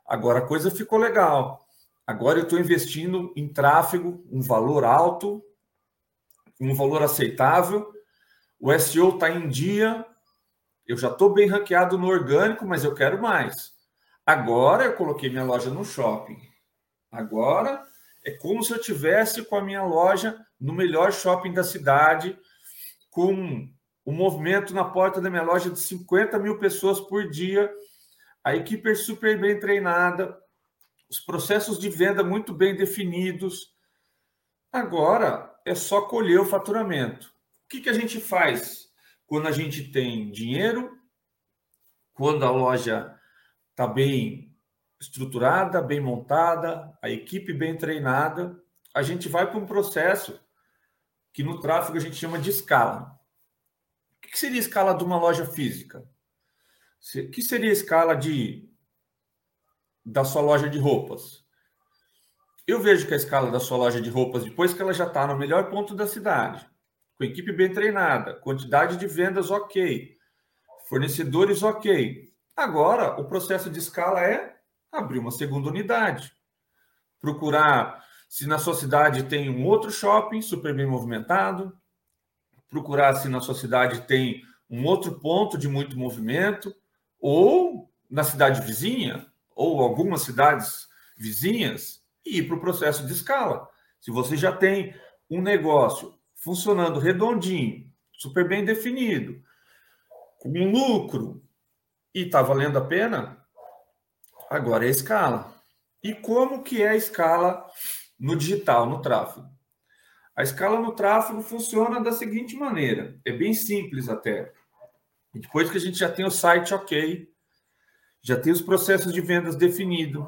agora a coisa ficou legal. Agora eu estou investindo em tráfego, um valor alto, um valor aceitável. O SEO está em dia, eu já estou bem ranqueado no orgânico, mas eu quero mais. Agora eu coloquei minha loja no shopping. Agora é como se eu tivesse com a minha loja no melhor shopping da cidade, com um movimento na porta da minha loja de 50 mil pessoas por dia, a equipe é super bem treinada, os processos de venda muito bem definidos. Agora é só colher o faturamento. Que, que a gente faz quando a gente tem dinheiro, quando a loja está bem estruturada, bem montada, a equipe bem treinada? A gente vai para um processo que no tráfego a gente chama de escala. O que seria a escala de uma loja física? O que seria a escala de da sua loja de roupas? Eu vejo que a escala da sua loja de roupas, depois que ela já está no melhor ponto da cidade, com equipe bem treinada, quantidade de vendas ok, fornecedores ok. Agora, o processo de escala é abrir uma segunda unidade, procurar se na sua cidade tem um outro shopping super bem movimentado, procurar se na sua cidade tem um outro ponto de muito movimento, ou na cidade vizinha, ou algumas cidades vizinhas, e ir para o processo de escala. Se você já tem um negócio funcionando redondinho, super bem definido, com lucro, e está valendo a pena, agora é escala. E como que é a escala no digital, no tráfego? A escala no tráfego funciona da seguinte maneira, é bem simples até. depois que a gente já tem o site ok, já tem os processos de vendas definidos,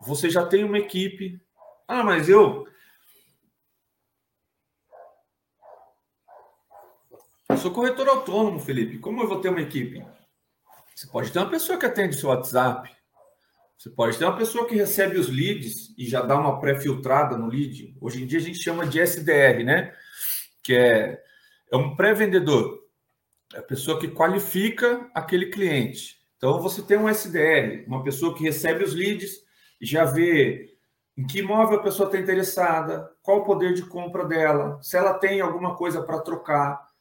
você já tem uma equipe. Ah, mas eu Eu sou corretor autônomo, Felipe. Como eu vou ter uma equipe? Você pode ter uma pessoa que atende seu WhatsApp, você pode ter uma pessoa que recebe os leads e já dá uma pré-filtrada no lead. Hoje em dia a gente chama de SDR, né? Que é, é um pré-vendedor. É a pessoa que qualifica aquele cliente. Então você tem um SDR, uma pessoa que recebe os leads e já vê em que imóvel a pessoa está interessada, qual o poder de compra dela, se ela tem alguma coisa para trocar,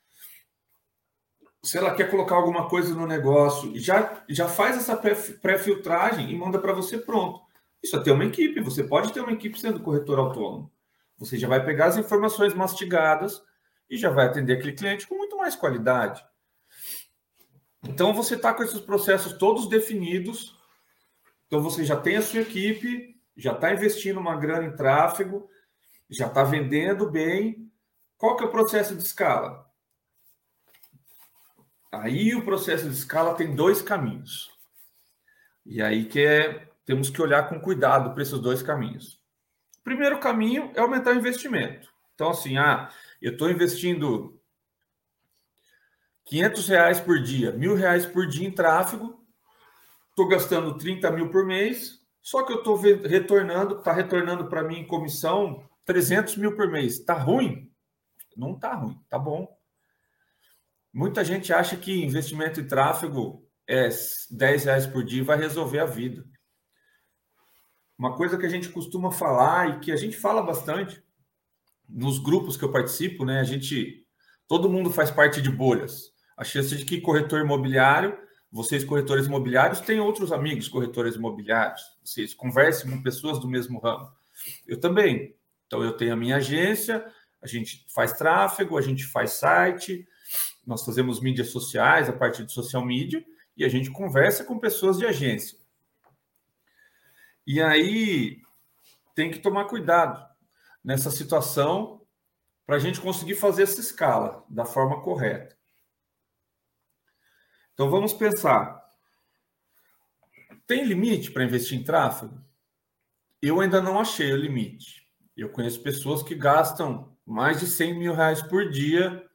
se ela quer colocar alguma coisa no negócio, já, já faz essa pré-filtragem e manda para você pronto. Isso é ter uma equipe, você pode ter uma equipe sendo corretor autônomo. Você já vai pegar as informações mastigadas e já vai atender aquele cliente com muito mais qualidade. Então você está com esses processos todos definidos. Então você já tem a sua equipe, já está investindo uma grana em tráfego, já está vendendo bem. Qual que é o processo de escala? Aí o processo de escala tem dois caminhos. E aí que é, temos que olhar com cuidado para esses dois caminhos. O primeiro caminho é aumentar o investimento. Então, assim, ah, eu estou investindo 500 reais por dia, mil reais por dia em tráfego, estou gastando 30 mil por mês, só que eu estou retornando, está retornando para mim em comissão 300 mil por mês. Está ruim? Não está ruim, tá bom. Muita gente acha que investimento em tráfego é 10 reais por dia vai resolver a vida. Uma coisa que a gente costuma falar e que a gente fala bastante nos grupos que eu participo, né? A gente, todo mundo faz parte de bolhas. A chance de que corretor imobiliário, vocês corretores imobiliários, têm outros amigos corretores imobiliários. Vocês conversem com pessoas do mesmo ramo. Eu também. Então eu tenho a minha agência, a gente faz tráfego, a gente faz site, nós fazemos mídias sociais, a partir de social media, e a gente conversa com pessoas de agência. E aí tem que tomar cuidado nessa situação para a gente conseguir fazer essa escala da forma correta. Então vamos pensar. tem limite para investir em tráfego? Eu ainda não achei o limite. Eu conheço pessoas que gastam mais de 100 mil reais por dia.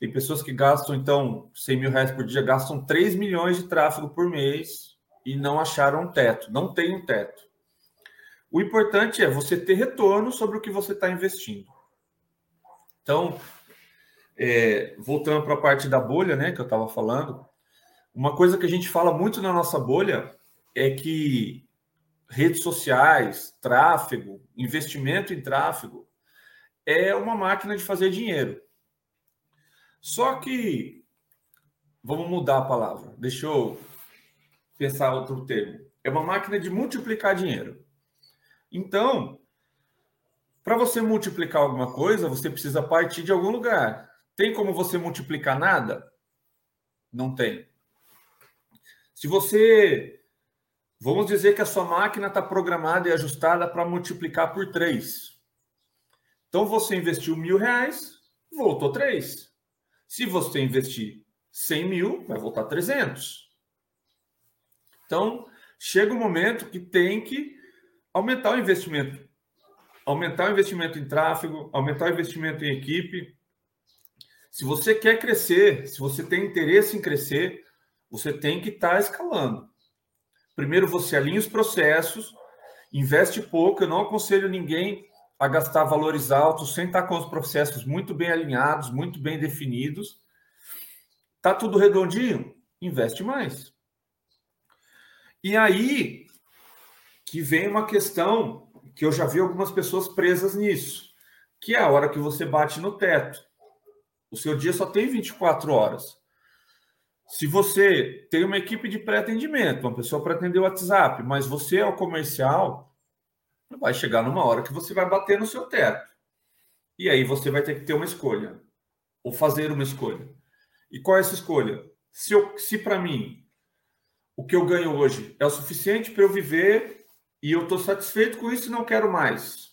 Tem pessoas que gastam, então, 100 mil reais por dia, gastam 3 milhões de tráfego por mês e não acharam um teto, não tem um teto. O importante é você ter retorno sobre o que você está investindo. Então, é, voltando para a parte da bolha, né, que eu estava falando, uma coisa que a gente fala muito na nossa bolha é que redes sociais, tráfego, investimento em tráfego é uma máquina de fazer dinheiro. Só que vamos mudar a palavra. Deixa eu pensar outro termo. É uma máquina de multiplicar dinheiro. Então, para você multiplicar alguma coisa, você precisa partir de algum lugar. Tem como você multiplicar nada? Não tem. Se você. Vamos dizer que a sua máquina está programada e ajustada para multiplicar por 3. Então você investiu mil reais, voltou 3. Se você investir 100 mil, vai voltar 300. Então, chega um momento que tem que aumentar o investimento. Aumentar o investimento em tráfego, aumentar o investimento em equipe, se você quer crescer, se você tem interesse em crescer, você tem que estar tá escalando. Primeiro você alinha os processos, investe pouco. Eu não aconselho ninguém a gastar valores altos sem estar com os processos muito bem alinhados, muito bem definidos. Tá tudo redondinho? Investe mais. E aí que vem uma questão que eu já vi algumas pessoas presas nisso, que é a hora que você bate no teto. O seu dia só tem 24 horas. Se você tem uma equipe de pré-atendimento, uma pessoa para atender o WhatsApp, mas você é o comercial, vai chegar numa hora que você vai bater no seu teto. E aí você vai ter que ter uma escolha, ou fazer uma escolha. E qual é essa escolha? Se, se para mim o que eu ganho hoje é o suficiente para eu viver e eu estou satisfeito com isso e não quero mais.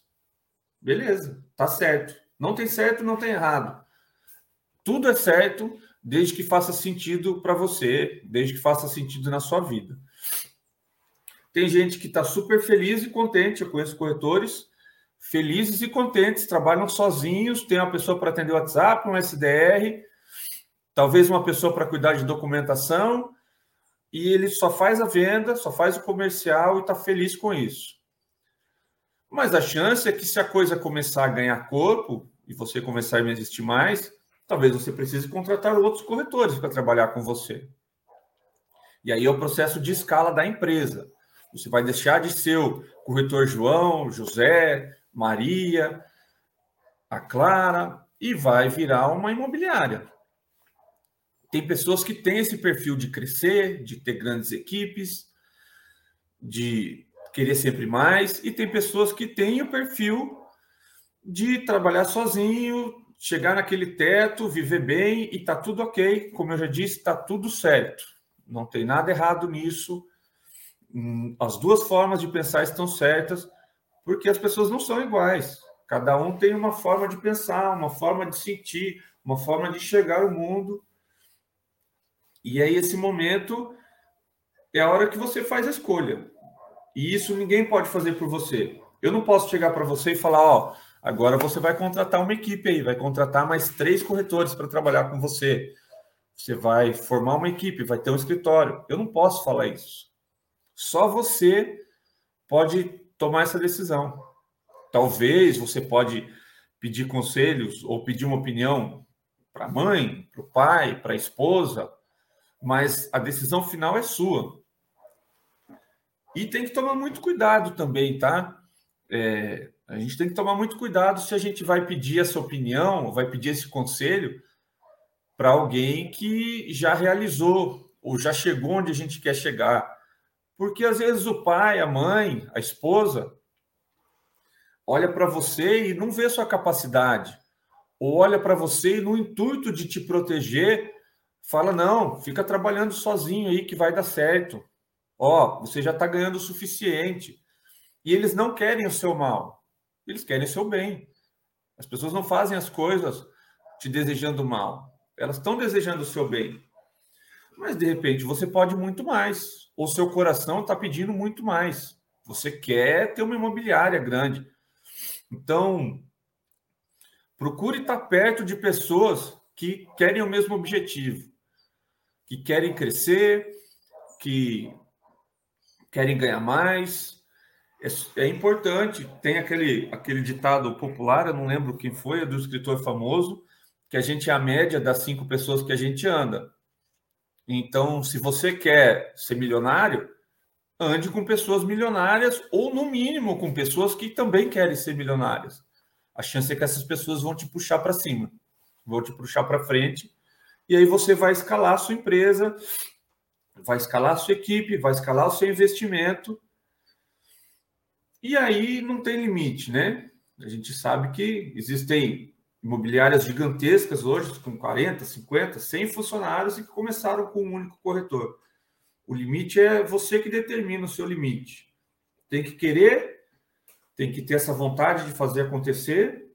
Beleza, tá certo. Não tem certo, não tem errado. Tudo é certo desde que faça sentido para você, desde que faça sentido na sua vida. Tem gente que está super feliz e contente. Eu conheço corretores felizes e contentes, trabalham sozinhos, tem uma pessoa para atender o WhatsApp, um SDR, talvez uma pessoa para cuidar de documentação, e ele só faz a venda, só faz o comercial e está feliz com isso. Mas a chance é que se a coisa começar a ganhar corpo e você começar a existir mais, talvez você precise contratar outros corretores para trabalhar com você. E aí é o processo de escala da empresa. Você vai deixar de ser o corretor João, José, Maria, a Clara e vai virar uma imobiliária. Tem pessoas que têm esse perfil de crescer, de ter grandes equipes, de querer sempre mais, e tem pessoas que têm o perfil de trabalhar sozinho, chegar naquele teto, viver bem e tá tudo ok. Como eu já disse, tá tudo certo. Não tem nada errado nisso. Hum, as duas formas de pensar estão certas, porque as pessoas não são iguais. Cada um tem uma forma de pensar, uma forma de sentir, uma forma de chegar ao mundo. E aí, esse momento é a hora que você faz a escolha. E isso ninguém pode fazer por você. Eu não posso chegar para você e falar, ó, Agora você vai contratar uma equipe aí, vai contratar mais três corretores para trabalhar com você. Você vai formar uma equipe, vai ter um escritório. Eu não posso falar isso. Só você pode tomar essa decisão. Talvez você pode pedir conselhos ou pedir uma opinião para a mãe, para o pai, para a esposa, mas a decisão final é sua. E tem que tomar muito cuidado também, tá? É, a gente tem que tomar muito cuidado se a gente vai pedir essa opinião, vai pedir esse conselho para alguém que já realizou ou já chegou onde a gente quer chegar. Porque às vezes o pai, a mãe, a esposa olha para você e não vê sua capacidade, ou olha para você e no intuito de te proteger, fala não, fica trabalhando sozinho aí que vai dar certo. Ó, você já está ganhando o suficiente. E eles não querem o seu mal. Eles querem o seu bem. As pessoas não fazem as coisas te desejando mal. Elas estão desejando o seu bem. Mas de repente você pode muito mais, ou seu coração está pedindo muito mais. Você quer ter uma imobiliária grande. Então, procure estar perto de pessoas que querem o mesmo objetivo, que querem crescer, que querem ganhar mais. É, é, importante. Tem aquele, aquele ditado popular, eu não lembro quem foi, é do escritor famoso, que a gente é a média das cinco pessoas que a gente anda. Então, se você quer ser milionário, ande com pessoas milionárias ou, no mínimo, com pessoas que também querem ser milionárias. A chance é que essas pessoas vão te puxar para cima, vão te puxar para frente, e aí você vai escalar a sua empresa, vai escalar a sua equipe, vai escalar o seu investimento, e aí não tem limite, né? A gente sabe que existem imobiliárias gigantescas hoje, com 40, 50, 100 funcionários e que começaram com um único corretor. O limite é você que determina o seu limite. Tem que querer, tem que ter essa vontade de fazer acontecer,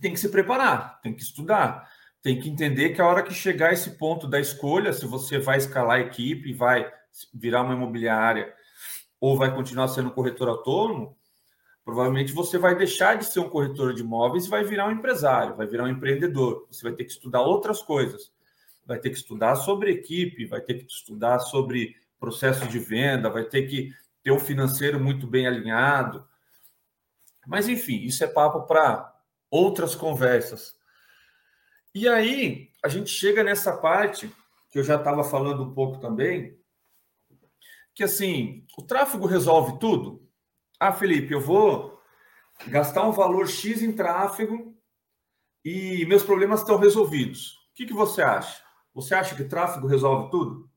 tem que se preparar, tem que estudar, tem que entender que a hora que chegar esse ponto da escolha, se você vai escalar a equipe, vai virar uma imobiliária ou vai continuar sendo corretor autônomo, provavelmente você vai deixar de ser um corretor de imóveis e vai virar um empresário, vai virar um empreendedor. Você vai ter que estudar outras coisas vai ter que estudar sobre equipe, vai ter que estudar sobre processo de venda, vai ter que ter um financeiro muito bem alinhado. Mas, enfim, isso é papo para outras conversas. E aí, a gente chega nessa parte, que eu já estava falando um pouco também, que assim, o tráfego resolve tudo? Ah, Felipe, eu vou gastar um valor X em tráfego e meus problemas estão resolvidos. O que, que você acha? Você acha que tráfego resolve tudo?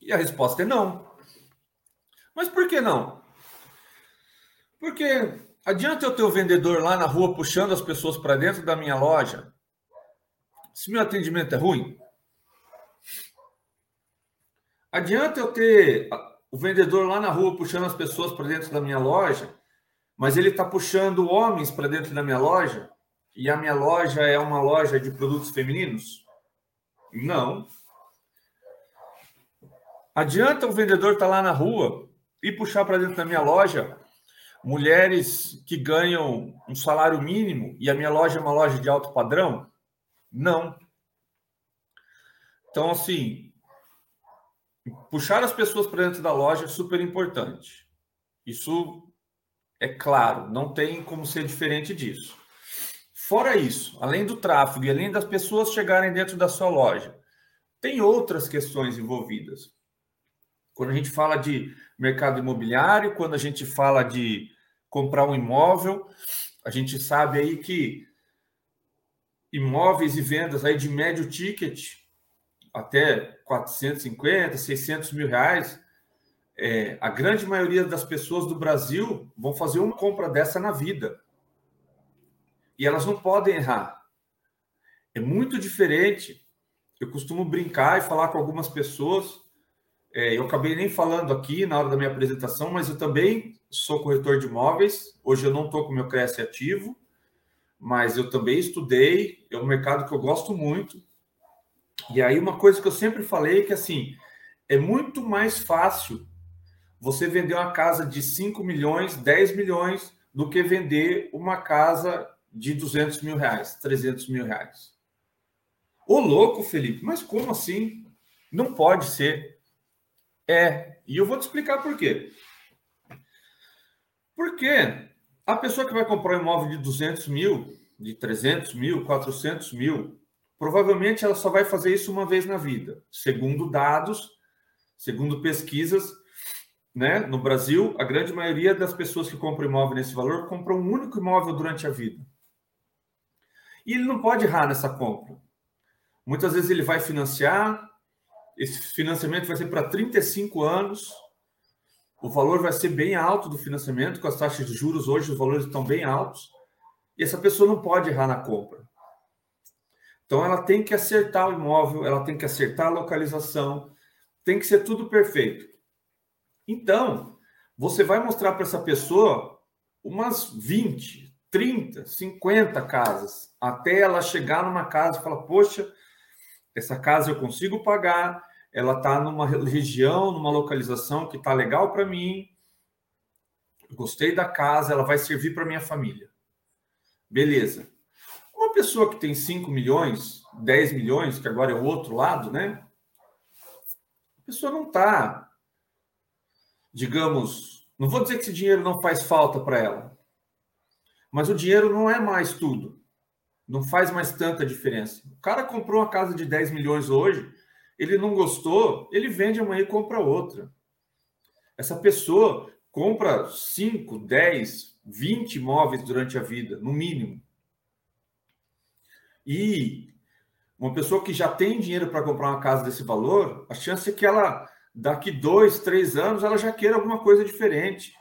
E a resposta é não. Mas por que não? Porque adianta eu ter o vendedor lá na rua puxando as pessoas para dentro da minha loja, se meu atendimento é ruim? Adianta eu ter o vendedor lá na rua puxando as pessoas para dentro da minha loja, mas ele está puxando homens para dentro da minha loja e a minha loja é uma loja de produtos femininos? Não. Adianta o vendedor estar tá lá na rua e puxar para dentro da minha loja mulheres que ganham um salário mínimo e a minha loja é uma loja de alto padrão? Não. Então, assim, puxar as pessoas para dentro da loja é super importante. Isso é claro, não tem como ser diferente disso. Fora isso, além do tráfego e além das pessoas chegarem dentro da sua loja, tem outras questões envolvidas. Quando a gente fala de mercado imobiliário, quando a gente fala de comprar um imóvel, a gente sabe aí que imóveis e vendas aí de médio ticket até 450, 600 mil reais, é, a grande maioria das pessoas do Brasil vão fazer uma compra dessa na vida. E elas não podem errar. É muito diferente. Eu costumo brincar e falar com algumas pessoas. É, eu acabei nem falando aqui na hora da minha apresentação, mas eu também sou corretor de imóveis. Hoje eu não estou com meu Cresce ativo, mas eu também estudei. É um mercado que eu gosto muito. E aí, uma coisa que eu sempre falei é que assim é muito mais fácil você vender uma casa de 5 milhões, 10 milhões, do que vender uma casa de 200 mil reais, 300 mil reais. Ô louco, Felipe, mas como assim? Não pode ser. É, e eu vou te explicar por quê. Porque a pessoa que vai comprar um imóvel de 200 mil, de 300 mil, 400 mil, provavelmente ela só vai fazer isso uma vez na vida. Segundo dados, segundo pesquisas, né, no Brasil, a grande maioria das pessoas que compram imóvel nesse valor compram um único imóvel durante a vida. E ele não pode errar nessa compra. Muitas vezes ele vai financiar, esse financiamento vai ser para 35 anos, o valor vai ser bem alto do financiamento, com as taxas de juros hoje os valores estão bem altos, e essa pessoa não pode errar na compra. Então ela tem que acertar o imóvel, ela tem que acertar a localização, tem que ser tudo perfeito. Então, você vai mostrar para essa pessoa umas 20, 30, 50 casas, até ela chegar numa casa e falar: Poxa, essa casa eu consigo pagar, ela está numa região, numa localização que está legal para mim, gostei da casa, ela vai servir para minha família. Beleza. Pessoa que tem 5 milhões, 10 milhões, que agora é o outro lado, né? A pessoa não está, digamos, não vou dizer que esse dinheiro não faz falta para ela, mas o dinheiro não é mais tudo. Não faz mais tanta diferença. O cara comprou uma casa de 10 milhões hoje, ele não gostou, ele vende amanhã e compra outra. Essa pessoa compra 5, 10, 20 imóveis durante a vida, no mínimo. E uma pessoa que já tem dinheiro para comprar uma casa desse valor, a chance é que ela, daqui dois, três anos, ela já queira alguma coisa diferente.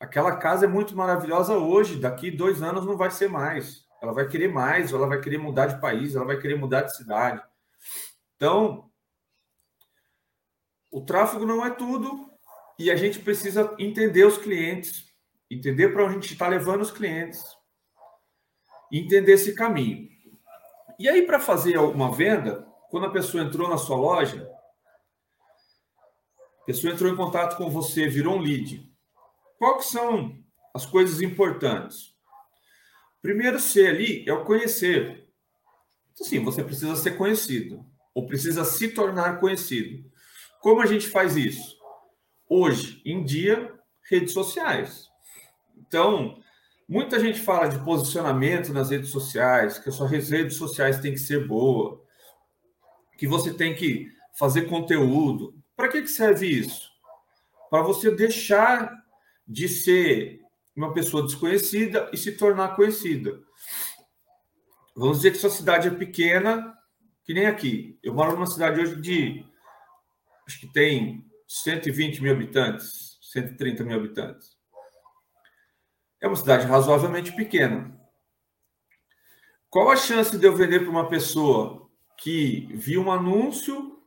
Aquela casa é muito maravilhosa hoje, daqui dois anos não vai ser mais. Ela vai querer mais, ela vai querer mudar de país, ela vai querer mudar de cidade. Então, o tráfego não é tudo e a gente precisa entender os clientes, entender para onde a gente está levando os clientes, entender esse caminho. E aí, para fazer uma venda, quando a pessoa entrou na sua loja, a pessoa entrou em contato com você, virou um lead. Quais são as coisas importantes? Primeiro, ser ali é o conhecer. Então, sim, você precisa ser conhecido ou precisa se tornar conhecido. Como a gente faz isso? Hoje em dia, redes sociais. Então, muita gente fala de posicionamento nas redes sociais, que as suas redes sociais têm que ser boa, que você tem que fazer conteúdo. Para que, que serve isso? Para você deixar de ser uma pessoa desconhecida e se tornar conhecida. Vamos dizer que sua cidade é pequena, que nem aqui. Eu moro numa cidade hoje de. Acho que tem 120 mil habitantes, 130 mil habitantes. É uma cidade razoavelmente pequena. Qual a chance de eu vender para uma pessoa que viu um anúncio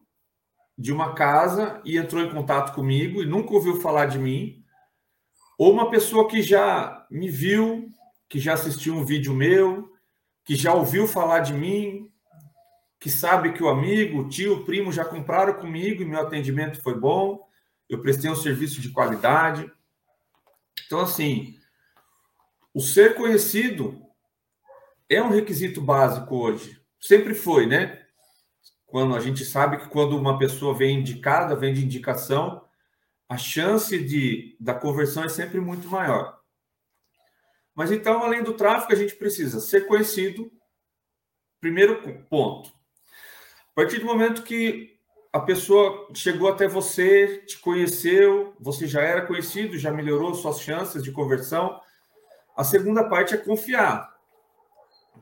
de uma casa e entrou em contato comigo e nunca ouviu falar de mim? Ou uma pessoa que já me viu, que já assistiu um vídeo meu, que já ouviu falar de mim, que sabe que o amigo, o tio, o primo já compraram comigo e meu atendimento foi bom, eu prestei um serviço de qualidade. Então, assim, o ser conhecido é um requisito básico hoje. Sempre foi, né? Quando a gente sabe que quando uma pessoa vem indicada, vem de indicação, a chance de, da conversão é sempre muito maior. Mas então, além do tráfego, a gente precisa ser conhecido. Primeiro ponto. A partir do momento que a pessoa chegou até você, te conheceu, você já era conhecido, já melhorou suas chances de conversão. A segunda parte é confiar.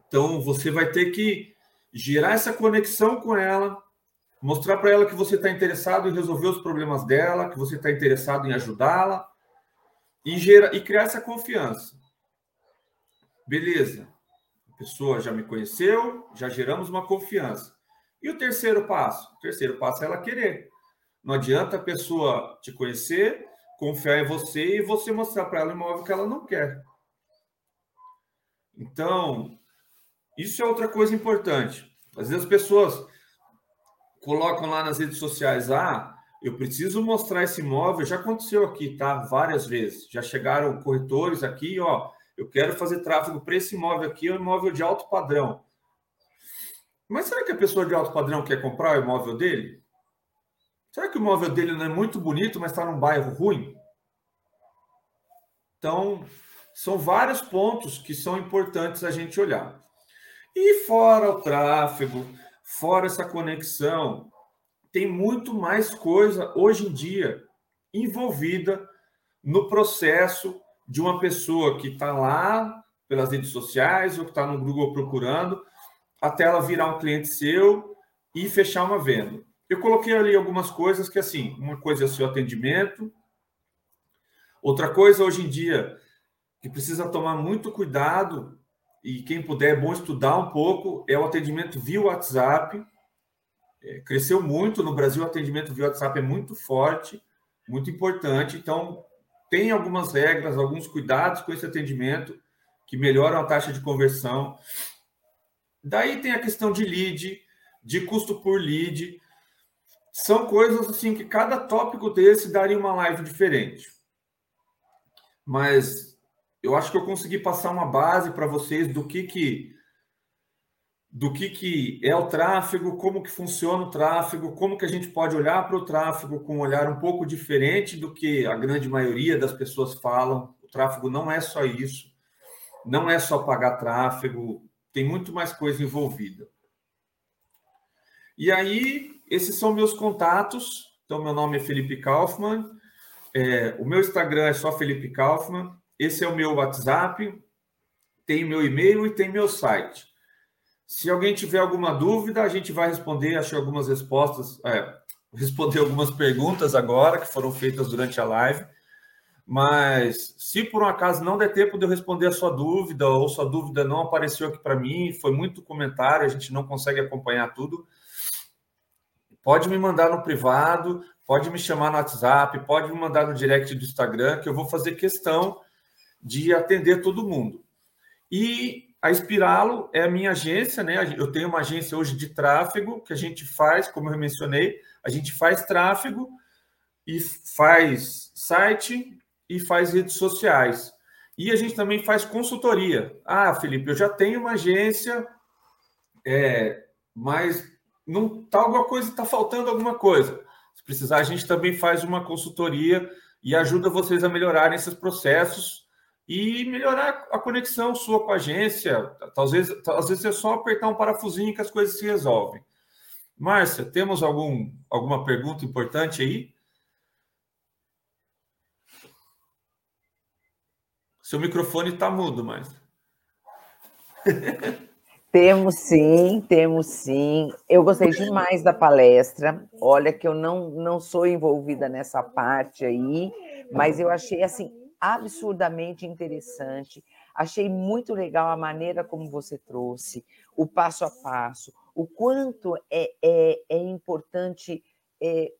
Então, você vai ter que gerar essa conexão com ela, mostrar para ela que você está interessado em resolver os problemas dela, que você está interessado em ajudá-la e, gera, e criar essa confiança. Beleza, a pessoa já me conheceu, já geramos uma confiança. E o terceiro passo? O terceiro passo é ela querer. Não adianta a pessoa te conhecer, confiar em você e você mostrar para ela um imóvel que ela não quer. Então, isso é outra coisa importante. Às vezes as pessoas colocam lá nas redes sociais, ah, eu preciso mostrar esse imóvel. Já aconteceu aqui, tá? Várias vezes. Já chegaram corretores aqui, ó. Eu quero fazer tráfego para esse imóvel aqui, é um imóvel de alto padrão. Mas será que a pessoa de alto padrão quer comprar o imóvel dele? Será que o imóvel dele não é muito bonito, mas está num bairro ruim? Então, são vários pontos que são importantes a gente olhar. E fora o tráfego, fora essa conexão, tem muito mais coisa hoje em dia envolvida no processo de uma pessoa que está lá pelas redes sociais ou que está no Google procurando, até ela virar um cliente seu e fechar uma venda. Eu coloquei ali algumas coisas que, assim, uma coisa é o seu atendimento, outra coisa, hoje em dia, que precisa tomar muito cuidado e quem puder é bom estudar um pouco, é o atendimento via WhatsApp. É, cresceu muito no Brasil, o atendimento via WhatsApp é muito forte, muito importante. Então, tem algumas regras, alguns cuidados com esse atendimento que melhoram a taxa de conversão. Daí tem a questão de lead, de custo por lead. São coisas assim que cada tópico desse daria uma live diferente. Mas eu acho que eu consegui passar uma base para vocês do que que do que, que é o tráfego, como que funciona o tráfego, como que a gente pode olhar para o tráfego com um olhar um pouco diferente do que a grande maioria das pessoas falam. O tráfego não é só isso, não é só pagar tráfego, tem muito mais coisa envolvida. E aí, esses são meus contatos. Então, meu nome é Felipe Kaufmann. É, o meu Instagram é só Felipe Kaufmann. Esse é o meu WhatsApp. Tem meu e-mail e tem meu site. Se alguém tiver alguma dúvida, a gente vai responder. Achei algumas respostas, é, responder algumas perguntas agora que foram feitas durante a live. Mas se por um acaso não der tempo de eu responder a sua dúvida ou sua dúvida não apareceu aqui para mim, foi muito comentário, a gente não consegue acompanhar tudo, pode me mandar no privado, pode me chamar no WhatsApp, pode me mandar no direct do Instagram, que eu vou fazer questão de atender todo mundo. E a Espiralo é a minha agência, né? Eu tenho uma agência hoje de tráfego que a gente faz, como eu mencionei, a gente faz tráfego e faz site e faz redes sociais. E a gente também faz consultoria. Ah, Felipe, eu já tenho uma agência, é, mas não tá alguma coisa, está faltando alguma coisa. Se precisar, a gente também faz uma consultoria e ajuda vocês a melhorarem esses processos e melhorar a conexão sua com a agência. Talvez, às vezes é só apertar um parafusinho que as coisas se resolvem. Márcia, temos algum, alguma pergunta importante aí? Seu microfone está mudo, Márcia. Temos sim, temos sim. Eu gostei demais da palestra. Olha que eu não, não sou envolvida nessa parte aí, mas eu achei assim absurdamente interessante. Achei muito legal a maneira como você trouxe, o passo a passo, o quanto é, é, é importante é,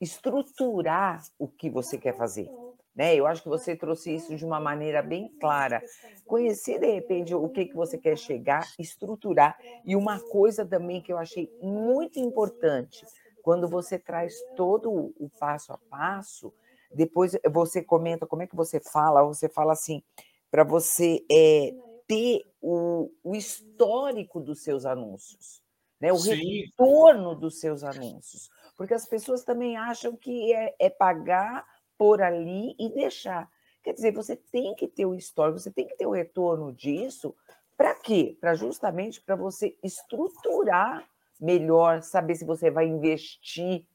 estruturar o que você quer fazer. Né? Eu acho que você trouxe isso de uma maneira bem clara. Conhecer, de repente, o que, que você quer chegar, estruturar. E uma coisa também que eu achei muito importante, quando você traz todo o passo a passo, depois você comenta como é que você fala, você fala assim, para você é, ter o, o, histórico dos seus anúncios, né? o Sim. retorno dos seus anúncios. Porque as pessoas também acham que é, é pagar por ali e deixar. Quer dizer, você tem que ter o histórico, você tem que ter o retorno disso. Para quê? Para justamente para você estruturar melhor, saber se você vai investir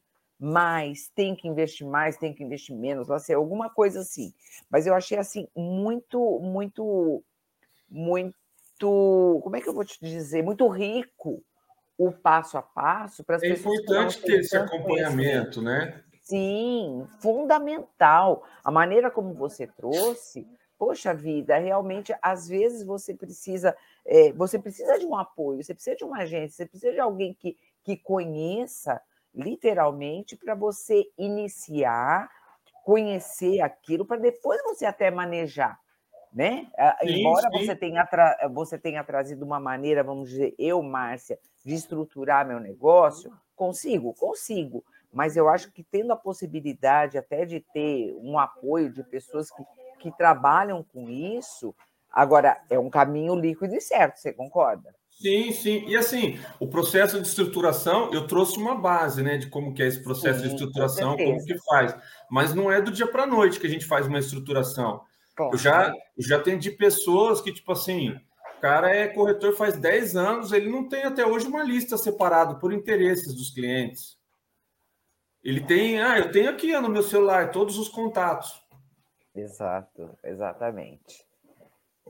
mais, tem que investir mais, tem que investir menos, sei, alguma coisa assim. Mas eu achei assim muito, muito, muito, como é que eu vou te dizer, muito rico o passo a passo para as é pessoas. É importante ter esse acompanhamento, né? Sim, fundamental. A maneira como você trouxe, poxa vida, realmente às vezes você precisa, é, você precisa de um apoio, você precisa de uma agência, você precisa de alguém que, que conheça literalmente, para você iniciar, conhecer aquilo, para depois você até manejar. Né? Sim, Embora sim. Você, tenha tra... você tenha trazido uma maneira, vamos dizer, eu, Márcia, de estruturar meu negócio, consigo, consigo. Mas eu acho que tendo a possibilidade até de ter um apoio de pessoas que, que trabalham com isso, agora é um caminho líquido e certo, você concorda? Sim, sim. E assim, o processo de estruturação, eu trouxe uma base, né, de como que é esse processo sim, de estruturação, com como que faz. Mas não é do dia para a noite que a gente faz uma estruturação. Claro. Eu já, eu já atendi pessoas que, tipo assim, o cara é corretor faz 10 anos, ele não tem até hoje uma lista separada por interesses dos clientes. Ele tem, ah, eu tenho aqui no meu celular todos os contatos. Exato, exatamente.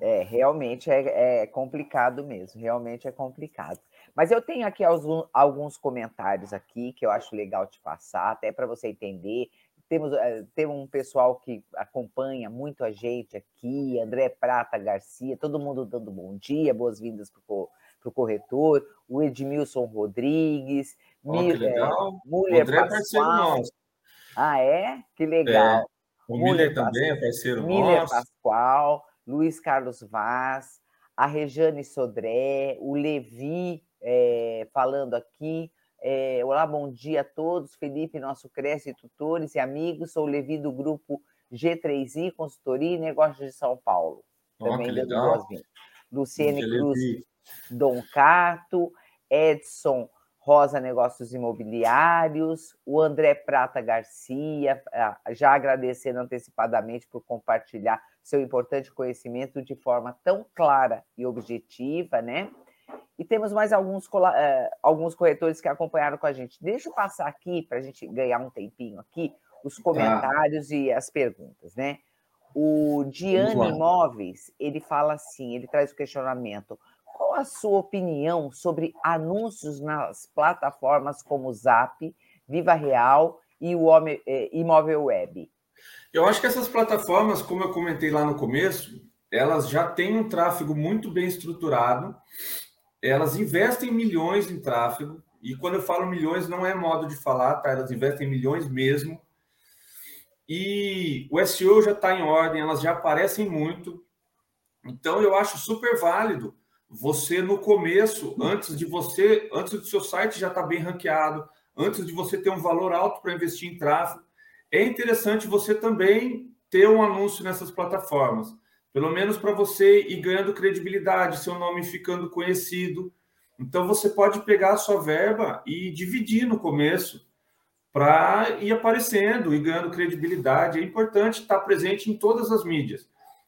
É, realmente é, é, complicado mesmo, realmente é complicado. Mas eu tenho aqui alguns, alguns comentários aqui que eu acho legal te passar, até para você entender. Temos, eh, tem um pessoal que acompanha muito a gente aqui, André Prata Garcia, todo mundo dando bom dia, boas-vindas para o corretor, o Edmilson Rodrigues, oh, legal. É, Mulher André é parceiro nosso. Ah, é? Que legal. É. O Miller também é parceiro Miller nosso. Pascoal. Luiz Carlos Vaz, a Rejane Sodré, o Levi é, falando aqui. É, Olá, bom dia a todos. Felipe, nosso Cresce Tutores e amigos. Sou Levi do grupo G3I, Consultoria e Negócios de São Paulo. Oh, Também dando boas-vindas. Luciene Cruz Dom Cato, Edson Rosa Negócios Imobiliários, o André Prata Garcia, ah, já agradecendo antecipadamente por compartilhar seu importante conhecimento de forma tão clara e objetiva, né? E temos mais alguns, uh, alguns corretores que acompanharam com a gente. Deixa eu passar aqui para a gente ganhar um tempinho aqui, os tá. comentários tá. e as perguntas, né? O Diane Imóveis, ele fala assim, ele traz o questionamento. Qual a sua opinião sobre anúncios nas plataformas como Zap, Viva Real e o eh, Imóvel Web? Eu acho que essas plataformas, como eu comentei lá no começo, elas já têm um tráfego muito bem estruturado, elas investem milhões em tráfego, e quando eu falo milhões, não é modo de falar, tá? Elas investem milhões mesmo. E o SEO já está em ordem, elas já aparecem muito. Então eu acho super válido você no começo, antes de você, antes do seu site já estar tá bem ranqueado, antes de você ter um valor alto para investir em tráfego, é interessante você também ter um anúncio nessas plataformas, pelo menos para você ir ganhando credibilidade, seu nome ficando conhecido. Então você pode pegar a sua verba e dividir no começo para ir aparecendo e ganhando credibilidade. É importante estar presente em todas as mídias.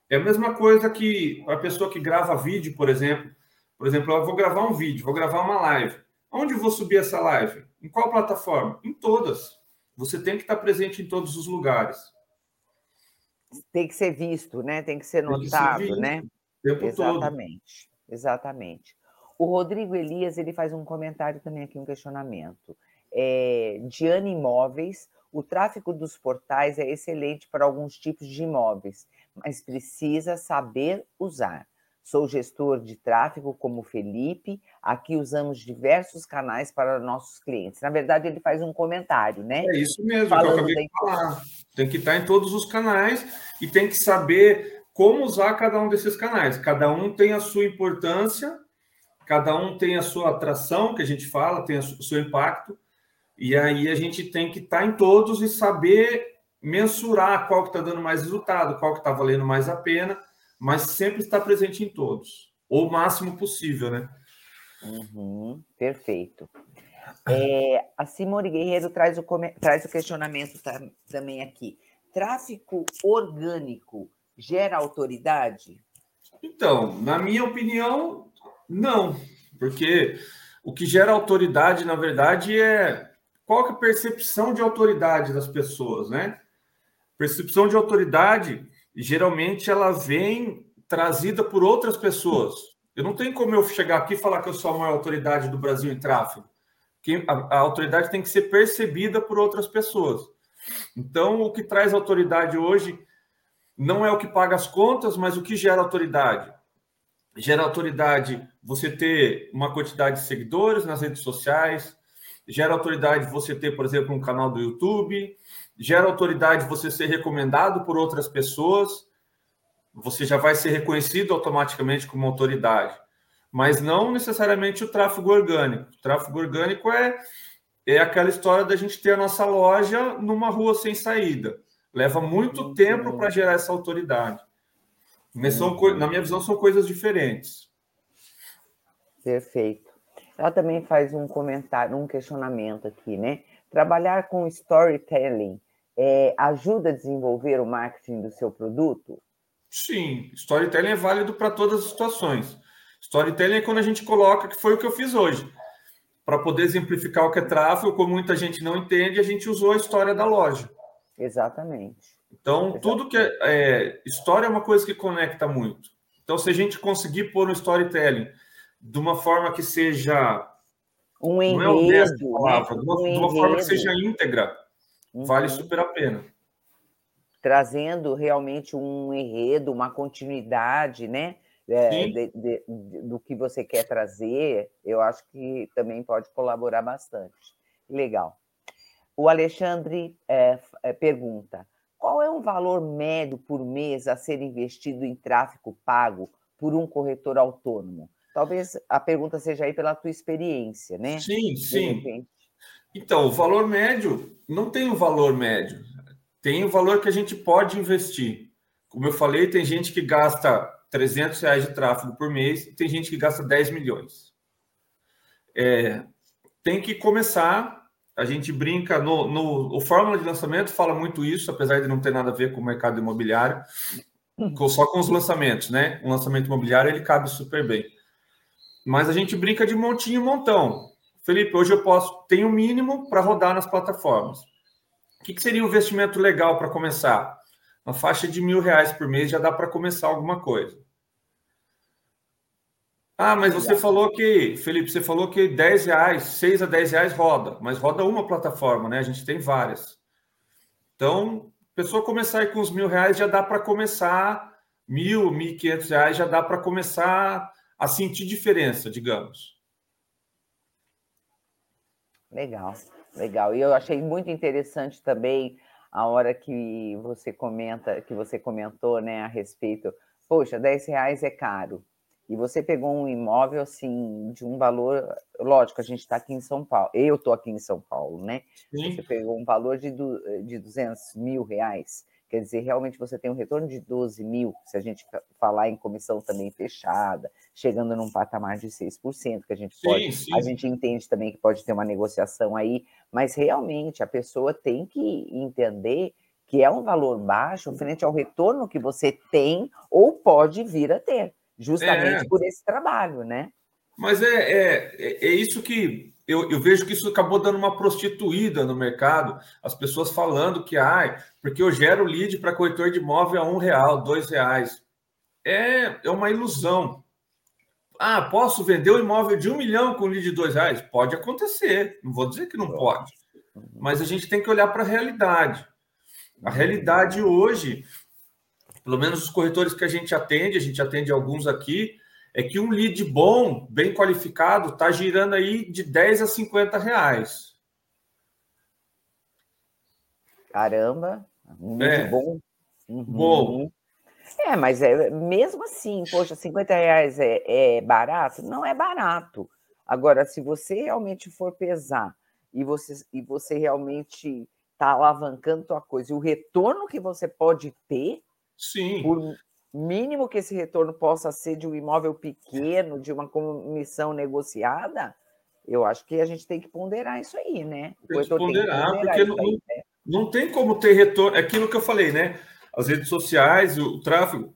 É a mesma coisa que a pessoa que grava vídeo, por exemplo. Por exemplo, eu vou gravar um vídeo, vou gravar uma live. Onde eu vou subir essa live? Em qual plataforma? Em todas. Você tem que estar presente em todos os lugares. Tem que ser visto, né? Tem que ser notado, que ser né? O tempo exatamente, todo. exatamente. O Rodrigo Elias ele faz um comentário também aqui, um questionamento. É, Diane Imóveis, o tráfego dos portais é excelente para alguns tipos de imóveis, mas precisa saber usar. Sou gestor de tráfego como Felipe. Aqui usamos diversos canais para nossos clientes. Na verdade, ele faz um comentário, né? É isso mesmo, Falando que eu acabei de falar. Tem que estar em todos os canais e tem que saber como usar cada um desses canais. Cada um tem a sua importância, cada um tem a sua atração, que a gente fala, tem o seu impacto. E aí a gente tem que estar em todos e saber mensurar qual que está dando mais resultado, qual que está valendo mais a pena, mas sempre estar presente em todos, ou o máximo possível, né? Uhum, perfeito. É, a Simone Guerreiro traz o, traz o questionamento também aqui. Tráfico orgânico gera autoridade? Então, na minha opinião, não, porque o que gera autoridade, na verdade, é qual é a percepção de autoridade das pessoas, né? Percepção de autoridade, geralmente, ela vem trazida por outras pessoas. Eu não tenho como eu chegar aqui e falar que eu sou a maior autoridade do Brasil em tráfego. A, a autoridade tem que ser percebida por outras pessoas. Então, o que traz autoridade hoje não é o que paga as contas, mas o que gera autoridade. Gera autoridade você ter uma quantidade de seguidores nas redes sociais, gera autoridade você ter, por exemplo, um canal do YouTube, gera autoridade você ser recomendado por outras pessoas, você já vai ser reconhecido automaticamente como autoridade, mas não necessariamente o tráfego orgânico. O tráfego orgânico é, é aquela história da gente ter a nossa loja numa rua sem saída. Leva muito tempo para gerar essa autoridade. Mas são, na minha visão, são coisas diferentes. Perfeito. Ela também faz um comentário, um questionamento aqui, né? Trabalhar com storytelling é, ajuda a desenvolver o marketing do seu produto? Sim, storytelling é válido para todas as situações. Storytelling é quando a gente coloca, que foi o que eu fiz hoje. Para poder exemplificar o que é tráfego, como muita gente não entende, a gente usou a história da loja. Exatamente. Então, Exatamente. tudo que é, é, História é uma coisa que conecta muito. Então, se a gente conseguir pôr um storytelling de uma forma que seja. Um enredo. Não é palavra, né? de uma, um de uma forma que seja íntegra, uhum. vale super a pena. Trazendo realmente um enredo, uma continuidade, né? É, de, de, de, do que você quer trazer, eu acho que também pode colaborar bastante. Legal. O Alexandre é, é, pergunta: qual é o valor médio por mês a ser investido em tráfego pago por um corretor autônomo? talvez a pergunta seja aí pela tua experiência, né? Sim, sim. Então, o valor médio não tem o um valor médio, tem o valor que a gente pode investir. Como eu falei, tem gente que gasta 300 reais de tráfego por mês, tem gente que gasta 10 milhões. É, tem que começar. A gente brinca no, no o fórmula de lançamento fala muito isso, apesar de não ter nada a ver com o mercado imobiliário, só com os lançamentos, né? Um lançamento imobiliário ele cabe super bem. Mas a gente brinca de montinho e montão. Felipe, hoje eu posso, tenho o mínimo para rodar nas plataformas. O que, que seria um investimento legal para começar? Uma faixa de mil reais por mês já dá para começar alguma coisa. Ah, mas você falou que, Felipe, você falou que 10 reais, 6 a 10 reais roda, mas roda uma plataforma, né? A gente tem várias. Então, a pessoa começar aí com os mil reais já dá para começar, mil, mil e quinhentos reais já dá para começar a sentir diferença, digamos. Legal, legal. E eu achei muito interessante também a hora que você comenta, que você comentou, né, a respeito, poxa, 10 reais é caro e você pegou um imóvel assim de um valor, lógico, a gente está aqui em São Paulo, eu estou aqui em São Paulo, né? Sim. Você pegou um valor de, de 200 mil reais, quer dizer, realmente você tem um retorno de 12 mil, se a gente falar em comissão também fechada, chegando num patamar de 6%, que a gente pode, sim, sim. a gente entende também que pode ter uma negociação aí, mas realmente a pessoa tem que entender que é um valor baixo frente ao retorno que você tem ou pode vir a ter justamente é. por esse trabalho, né? Mas é, é, é isso que eu, eu, vejo que isso acabou dando uma prostituída no mercado. As pessoas falando que, ai, porque eu gero lead para corretor de imóvel a um real, dois reais. É, é uma ilusão. Ah, posso vender o um imóvel de um milhão com lead de dois reais? Pode acontecer, não vou dizer que não pode. Mas a gente tem que olhar para a realidade. A realidade hoje pelo menos os corretores que a gente atende, a gente atende alguns aqui, é que um lead bom, bem qualificado, está girando aí de 10 a 50 reais. Caramba, um lead é. bom. Uhum. Bom. É, mas é, mesmo assim, poxa, 50 reais é, é barato? Não é barato. Agora, se você realmente for pesar e você, e você realmente está alavancando tua coisa, e o retorno que você pode ter Sim. Por mínimo que esse retorno possa ser de um imóvel pequeno, de uma comissão negociada, eu acho que a gente tem que ponderar isso aí, né? Tem que ponderar, tem que ponderar porque não, aí, né? não tem como ter retorno. É aquilo que eu falei, né? As redes sociais, o tráfego,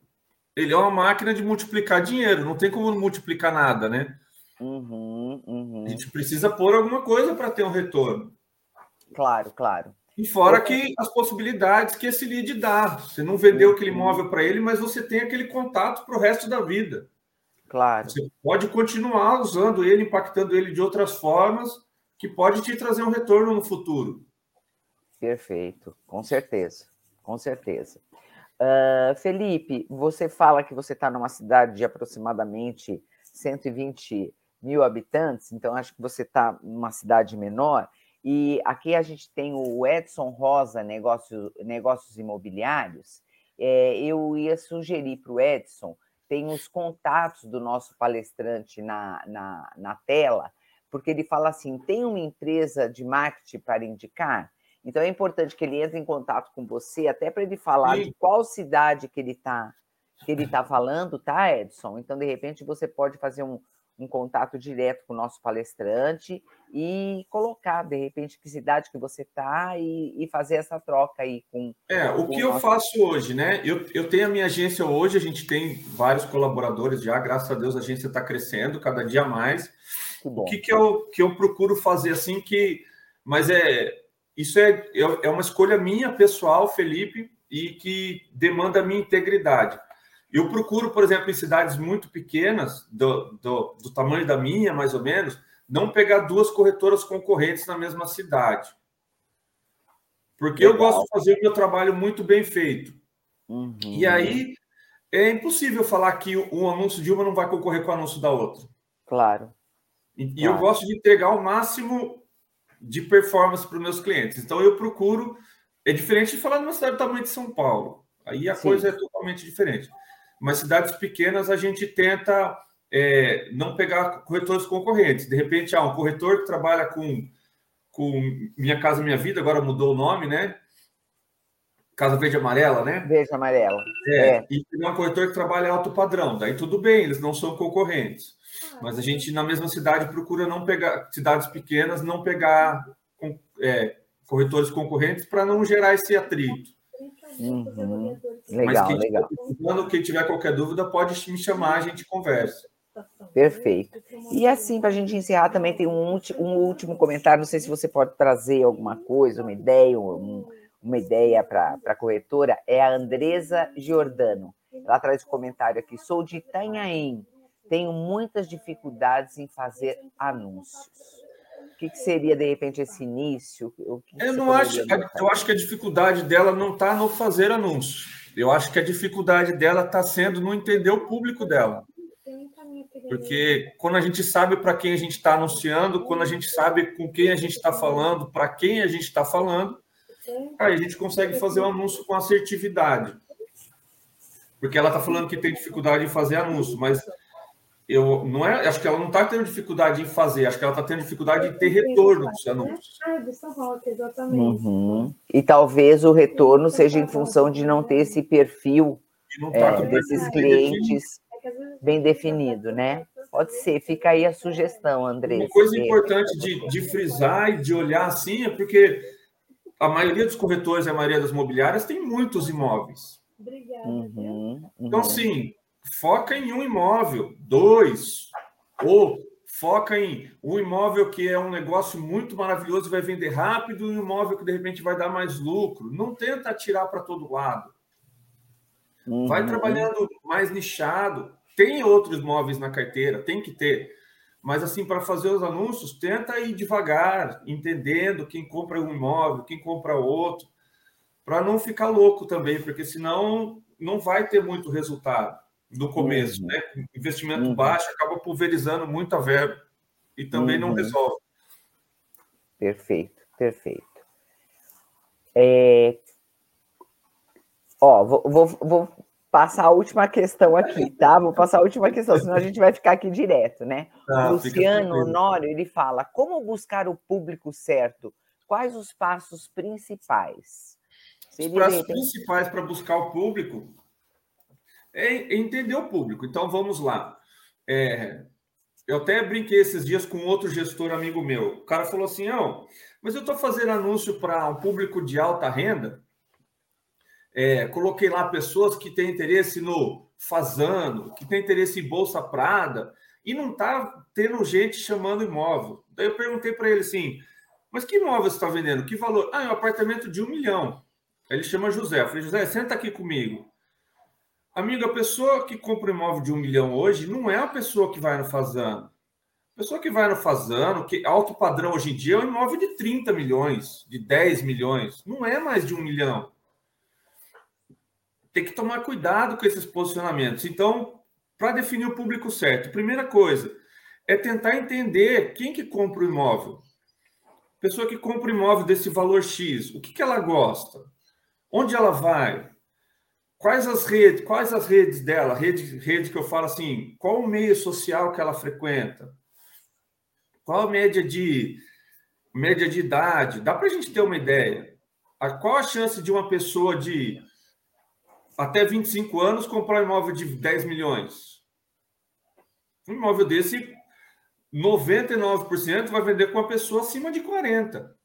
ele é uma máquina de multiplicar dinheiro, não tem como multiplicar nada, né? Uhum, uhum. A gente precisa pôr alguma coisa para ter um retorno. Claro, claro. E fora que as possibilidades que esse lead dá. Você não vendeu aquele imóvel para ele, mas você tem aquele contato para o resto da vida. Claro. Você pode continuar usando ele, impactando ele de outras formas, que pode te trazer um retorno no futuro. Perfeito, com certeza, com certeza. Uh, Felipe, você fala que você está numa cidade de aproximadamente 120 mil habitantes, então acho que você está numa cidade menor. E aqui a gente tem o Edson Rosa, Negócios, Negócios Imobiliários. É, eu ia sugerir para o Edson, tem os contatos do nosso palestrante na, na, na tela, porque ele fala assim: tem uma empresa de marketing para indicar? Então é importante que ele entre em contato com você, até para ele falar Sim. de qual cidade que ele está que ele está falando, tá, Edson? Então, de repente, você pode fazer um, um contato direto com o nosso palestrante e colocar, de repente, que cidade que você está e, e, fazer essa troca aí com. É, o que eu nosso... faço hoje, né? Eu, eu tenho a minha agência hoje, a gente tem vários colaboradores já, graças a Deus a agência está crescendo cada dia mais. Que o que, que, eu, que eu procuro fazer assim que. Mas é. Isso é, é, é uma escolha minha, pessoal, Felipe, e que demanda a minha integridade. Eu procuro, por exemplo, em cidades muito pequenas, do, do, do tamanho da minha, mais ou menos, não pegar duas corretoras concorrentes na mesma cidade. Porque Legal. eu gosto de fazer o meu trabalho muito bem feito. Uhum. E aí é impossível falar que o anúncio de uma não vai concorrer com o anúncio da outra. Claro. E, claro. eu gosto de entregar o máximo de performance para os meus clientes. Então eu procuro. É diferente de falar numa cidade do tamanho de São Paulo. Aí a Sim. coisa é totalmente diferente. Mas cidades pequenas a gente tenta é, não pegar corretores concorrentes. De repente, ah, um corretor que trabalha com, com Minha Casa Minha Vida, agora mudou o nome, né? Casa Verde Amarela, né? Verde Amarela. É, é. E tem um corretor que trabalha alto padrão, daí tudo bem, eles não são concorrentes. Mas a gente, na mesma cidade, procura não pegar, cidades pequenas, não pegar é, corretores concorrentes para não gerar esse atrito. Uhum. Legal, Mas quem legal. Tiver, quem tiver qualquer dúvida, pode me chamar, a gente conversa. Perfeito. E assim, para a gente encerrar, também tem um, um, último comentário. Não sei se você pode trazer alguma coisa, uma ideia, um, uma ideia para a corretora. É a Andresa Giordano. Ela traz um comentário aqui. Sou de Itanhaém. Tenho muitas dificuldades em fazer anúncios. O que, que seria, de repente, esse início? eu não acho. Eu acho que a dificuldade dela não está no fazer anúncios. Eu acho que a dificuldade dela está sendo no entender o público dela. Porque quando a gente sabe para quem a gente está anunciando, quando a gente sabe com quem a gente está falando, para quem a gente está falando, aí a gente consegue fazer o um anúncio com assertividade. Porque ela está falando que tem dificuldade em fazer anúncio, mas eu não é, acho que ela não está tendo dificuldade em fazer, acho que ela está tendo dificuldade em ter retorno dos anúncios. Uhum. E talvez o retorno seja em função de não ter esse perfil tá é, desses clientes bem definido, né? Pode ser, fica aí a sugestão, André. Uma coisa importante de, de frisar e de olhar assim é porque a maioria dos corretores e a maioria das mobiliárias tem muitos imóveis. Obrigada. Uhum, uhum. Então, sim, foca em um imóvel, dois, ou foca em um imóvel que é um negócio muito maravilhoso e vai vender rápido e um imóvel que de repente vai dar mais lucro. Não tenta atirar para todo lado. Uhum. Vai trabalhando mais nichado. Tem outros imóveis na carteira, tem que ter. Mas assim, para fazer os anúncios, tenta ir devagar, entendendo quem compra um imóvel, quem compra outro, para não ficar louco também, porque senão não vai ter muito resultado no começo, uhum. né? Investimento uhum. baixo acaba pulverizando muita verba e também uhum. não resolve. Perfeito, perfeito. É... Ó, vou, vou, vou, passar a última questão aqui, tá? Vou passar a última questão, senão a gente vai ficar aqui direto, né? Ah, Luciano Honório, ele fala, como buscar o público certo? Quais os passos principais? Os passos principais para buscar o público é entender o público. Então, vamos lá. É, eu até brinquei esses dias com outro gestor amigo meu. O cara falou assim: oh, mas eu estou fazendo anúncio para um público de alta renda. É, coloquei lá pessoas que têm interesse no Fazano, que têm interesse em Bolsa Prada, e não está tendo gente chamando imóvel. Daí eu perguntei para ele assim: mas que imóvel você está vendendo? Que valor? Ah, é um apartamento de um milhão. Ele chama José. Eu falei, José, senta aqui comigo. Amigo, a pessoa que compra um imóvel de um milhão hoje não é a pessoa que vai no Fazano. A pessoa que vai no Fazano, que alto padrão hoje em dia, é um imóvel de 30 milhões, de 10 milhões. Não é mais de um milhão. Tem que tomar cuidado com esses posicionamentos. Então, para definir o público certo, primeira coisa é tentar entender quem que compra o imóvel. Pessoa que compra o imóvel desse valor X, o que, que ela gosta? Onde ela vai? Quais as redes, quais as redes dela? Rede, rede que eu falo assim, qual o meio social que ela frequenta? Qual a média de média de idade? Dá para a gente ter uma ideia. A, qual a chance de uma pessoa de até 25 anos comprar um imóvel de 10 milhões? Um imóvel desse, 99% vai vender com uma pessoa acima de 40.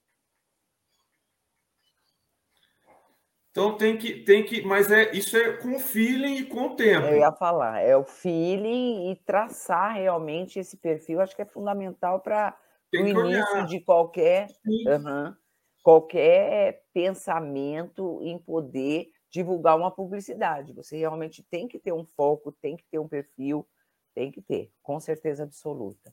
Então tem que, tem que, mas é isso é com o feeling e com o tempo. Eu ia falar, é o feeling e traçar realmente esse perfil, acho que é fundamental para o início olhar. de qualquer, qualquer pensamento em poder divulgar uma publicidade. Você realmente tem que ter um foco, tem que ter um perfil, tem que ter, com certeza absoluta.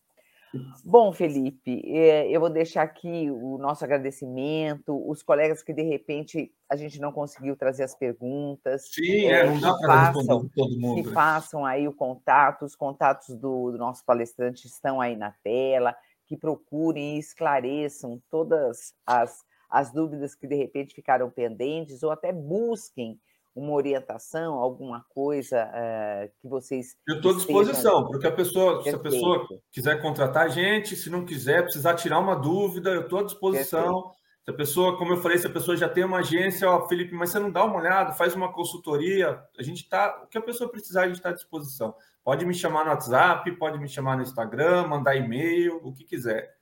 Bom, Felipe, eh, eu vou deixar aqui o nosso agradecimento, os colegas que de repente a gente não conseguiu trazer as perguntas. Sim, é, não dá para responder todo mundo. Que façam aí o contato, os contatos do, do nosso palestrante estão aí na tela, que procurem e esclareçam todas as, as dúvidas que de repente ficaram pendentes, ou até busquem uma orientação, alguma coisa uh, que vocês. Eu estou à disposição, porque a pessoa, Perfeito. se a pessoa quiser contratar a gente, se não quiser, precisar tirar uma dúvida, eu estou à disposição. Perfeito. Se a pessoa, como eu falei, se a pessoa já tem uma agência, ó, Felipe, mas você não dá uma olhada, faz uma consultoria, a gente está, o que a pessoa precisar, a gente está à disposição. Pode me chamar no WhatsApp, pode me chamar no Instagram, mandar e-mail, o que quiser.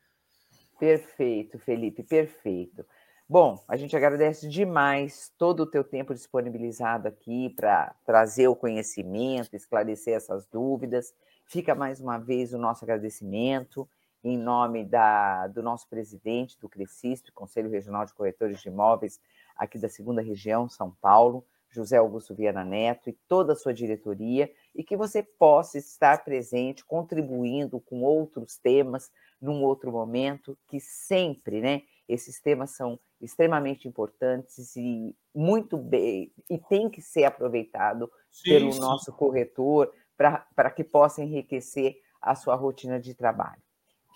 Perfeito, Felipe, perfeito. Bom, a gente agradece demais todo o teu tempo disponibilizado aqui para trazer o conhecimento, esclarecer essas dúvidas. Fica mais uma vez o nosso agradecimento em nome da, do nosso presidente do Crescisto, Conselho Regional de Corretores de Imóveis, aqui da segunda região, São Paulo, José Augusto Viana Neto e toda a sua diretoria, e que você possa estar presente, contribuindo com outros temas num outro momento, que sempre, né? Esses temas são extremamente importantes e muito bem, e tem que ser aproveitado sim, pelo sim. nosso corretor para que possa enriquecer a sua rotina de trabalho.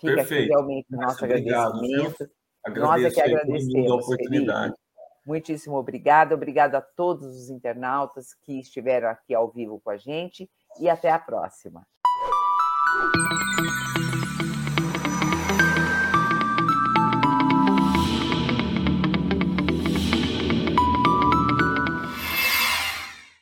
Fica Perfeito. aqui realmente o nosso Obrigado, agradecimento. Nós é que agradecemos, Felipe. Muitíssimo obrigado. Obrigado a todos os internautas que estiveram aqui ao vivo com a gente e até a próxima.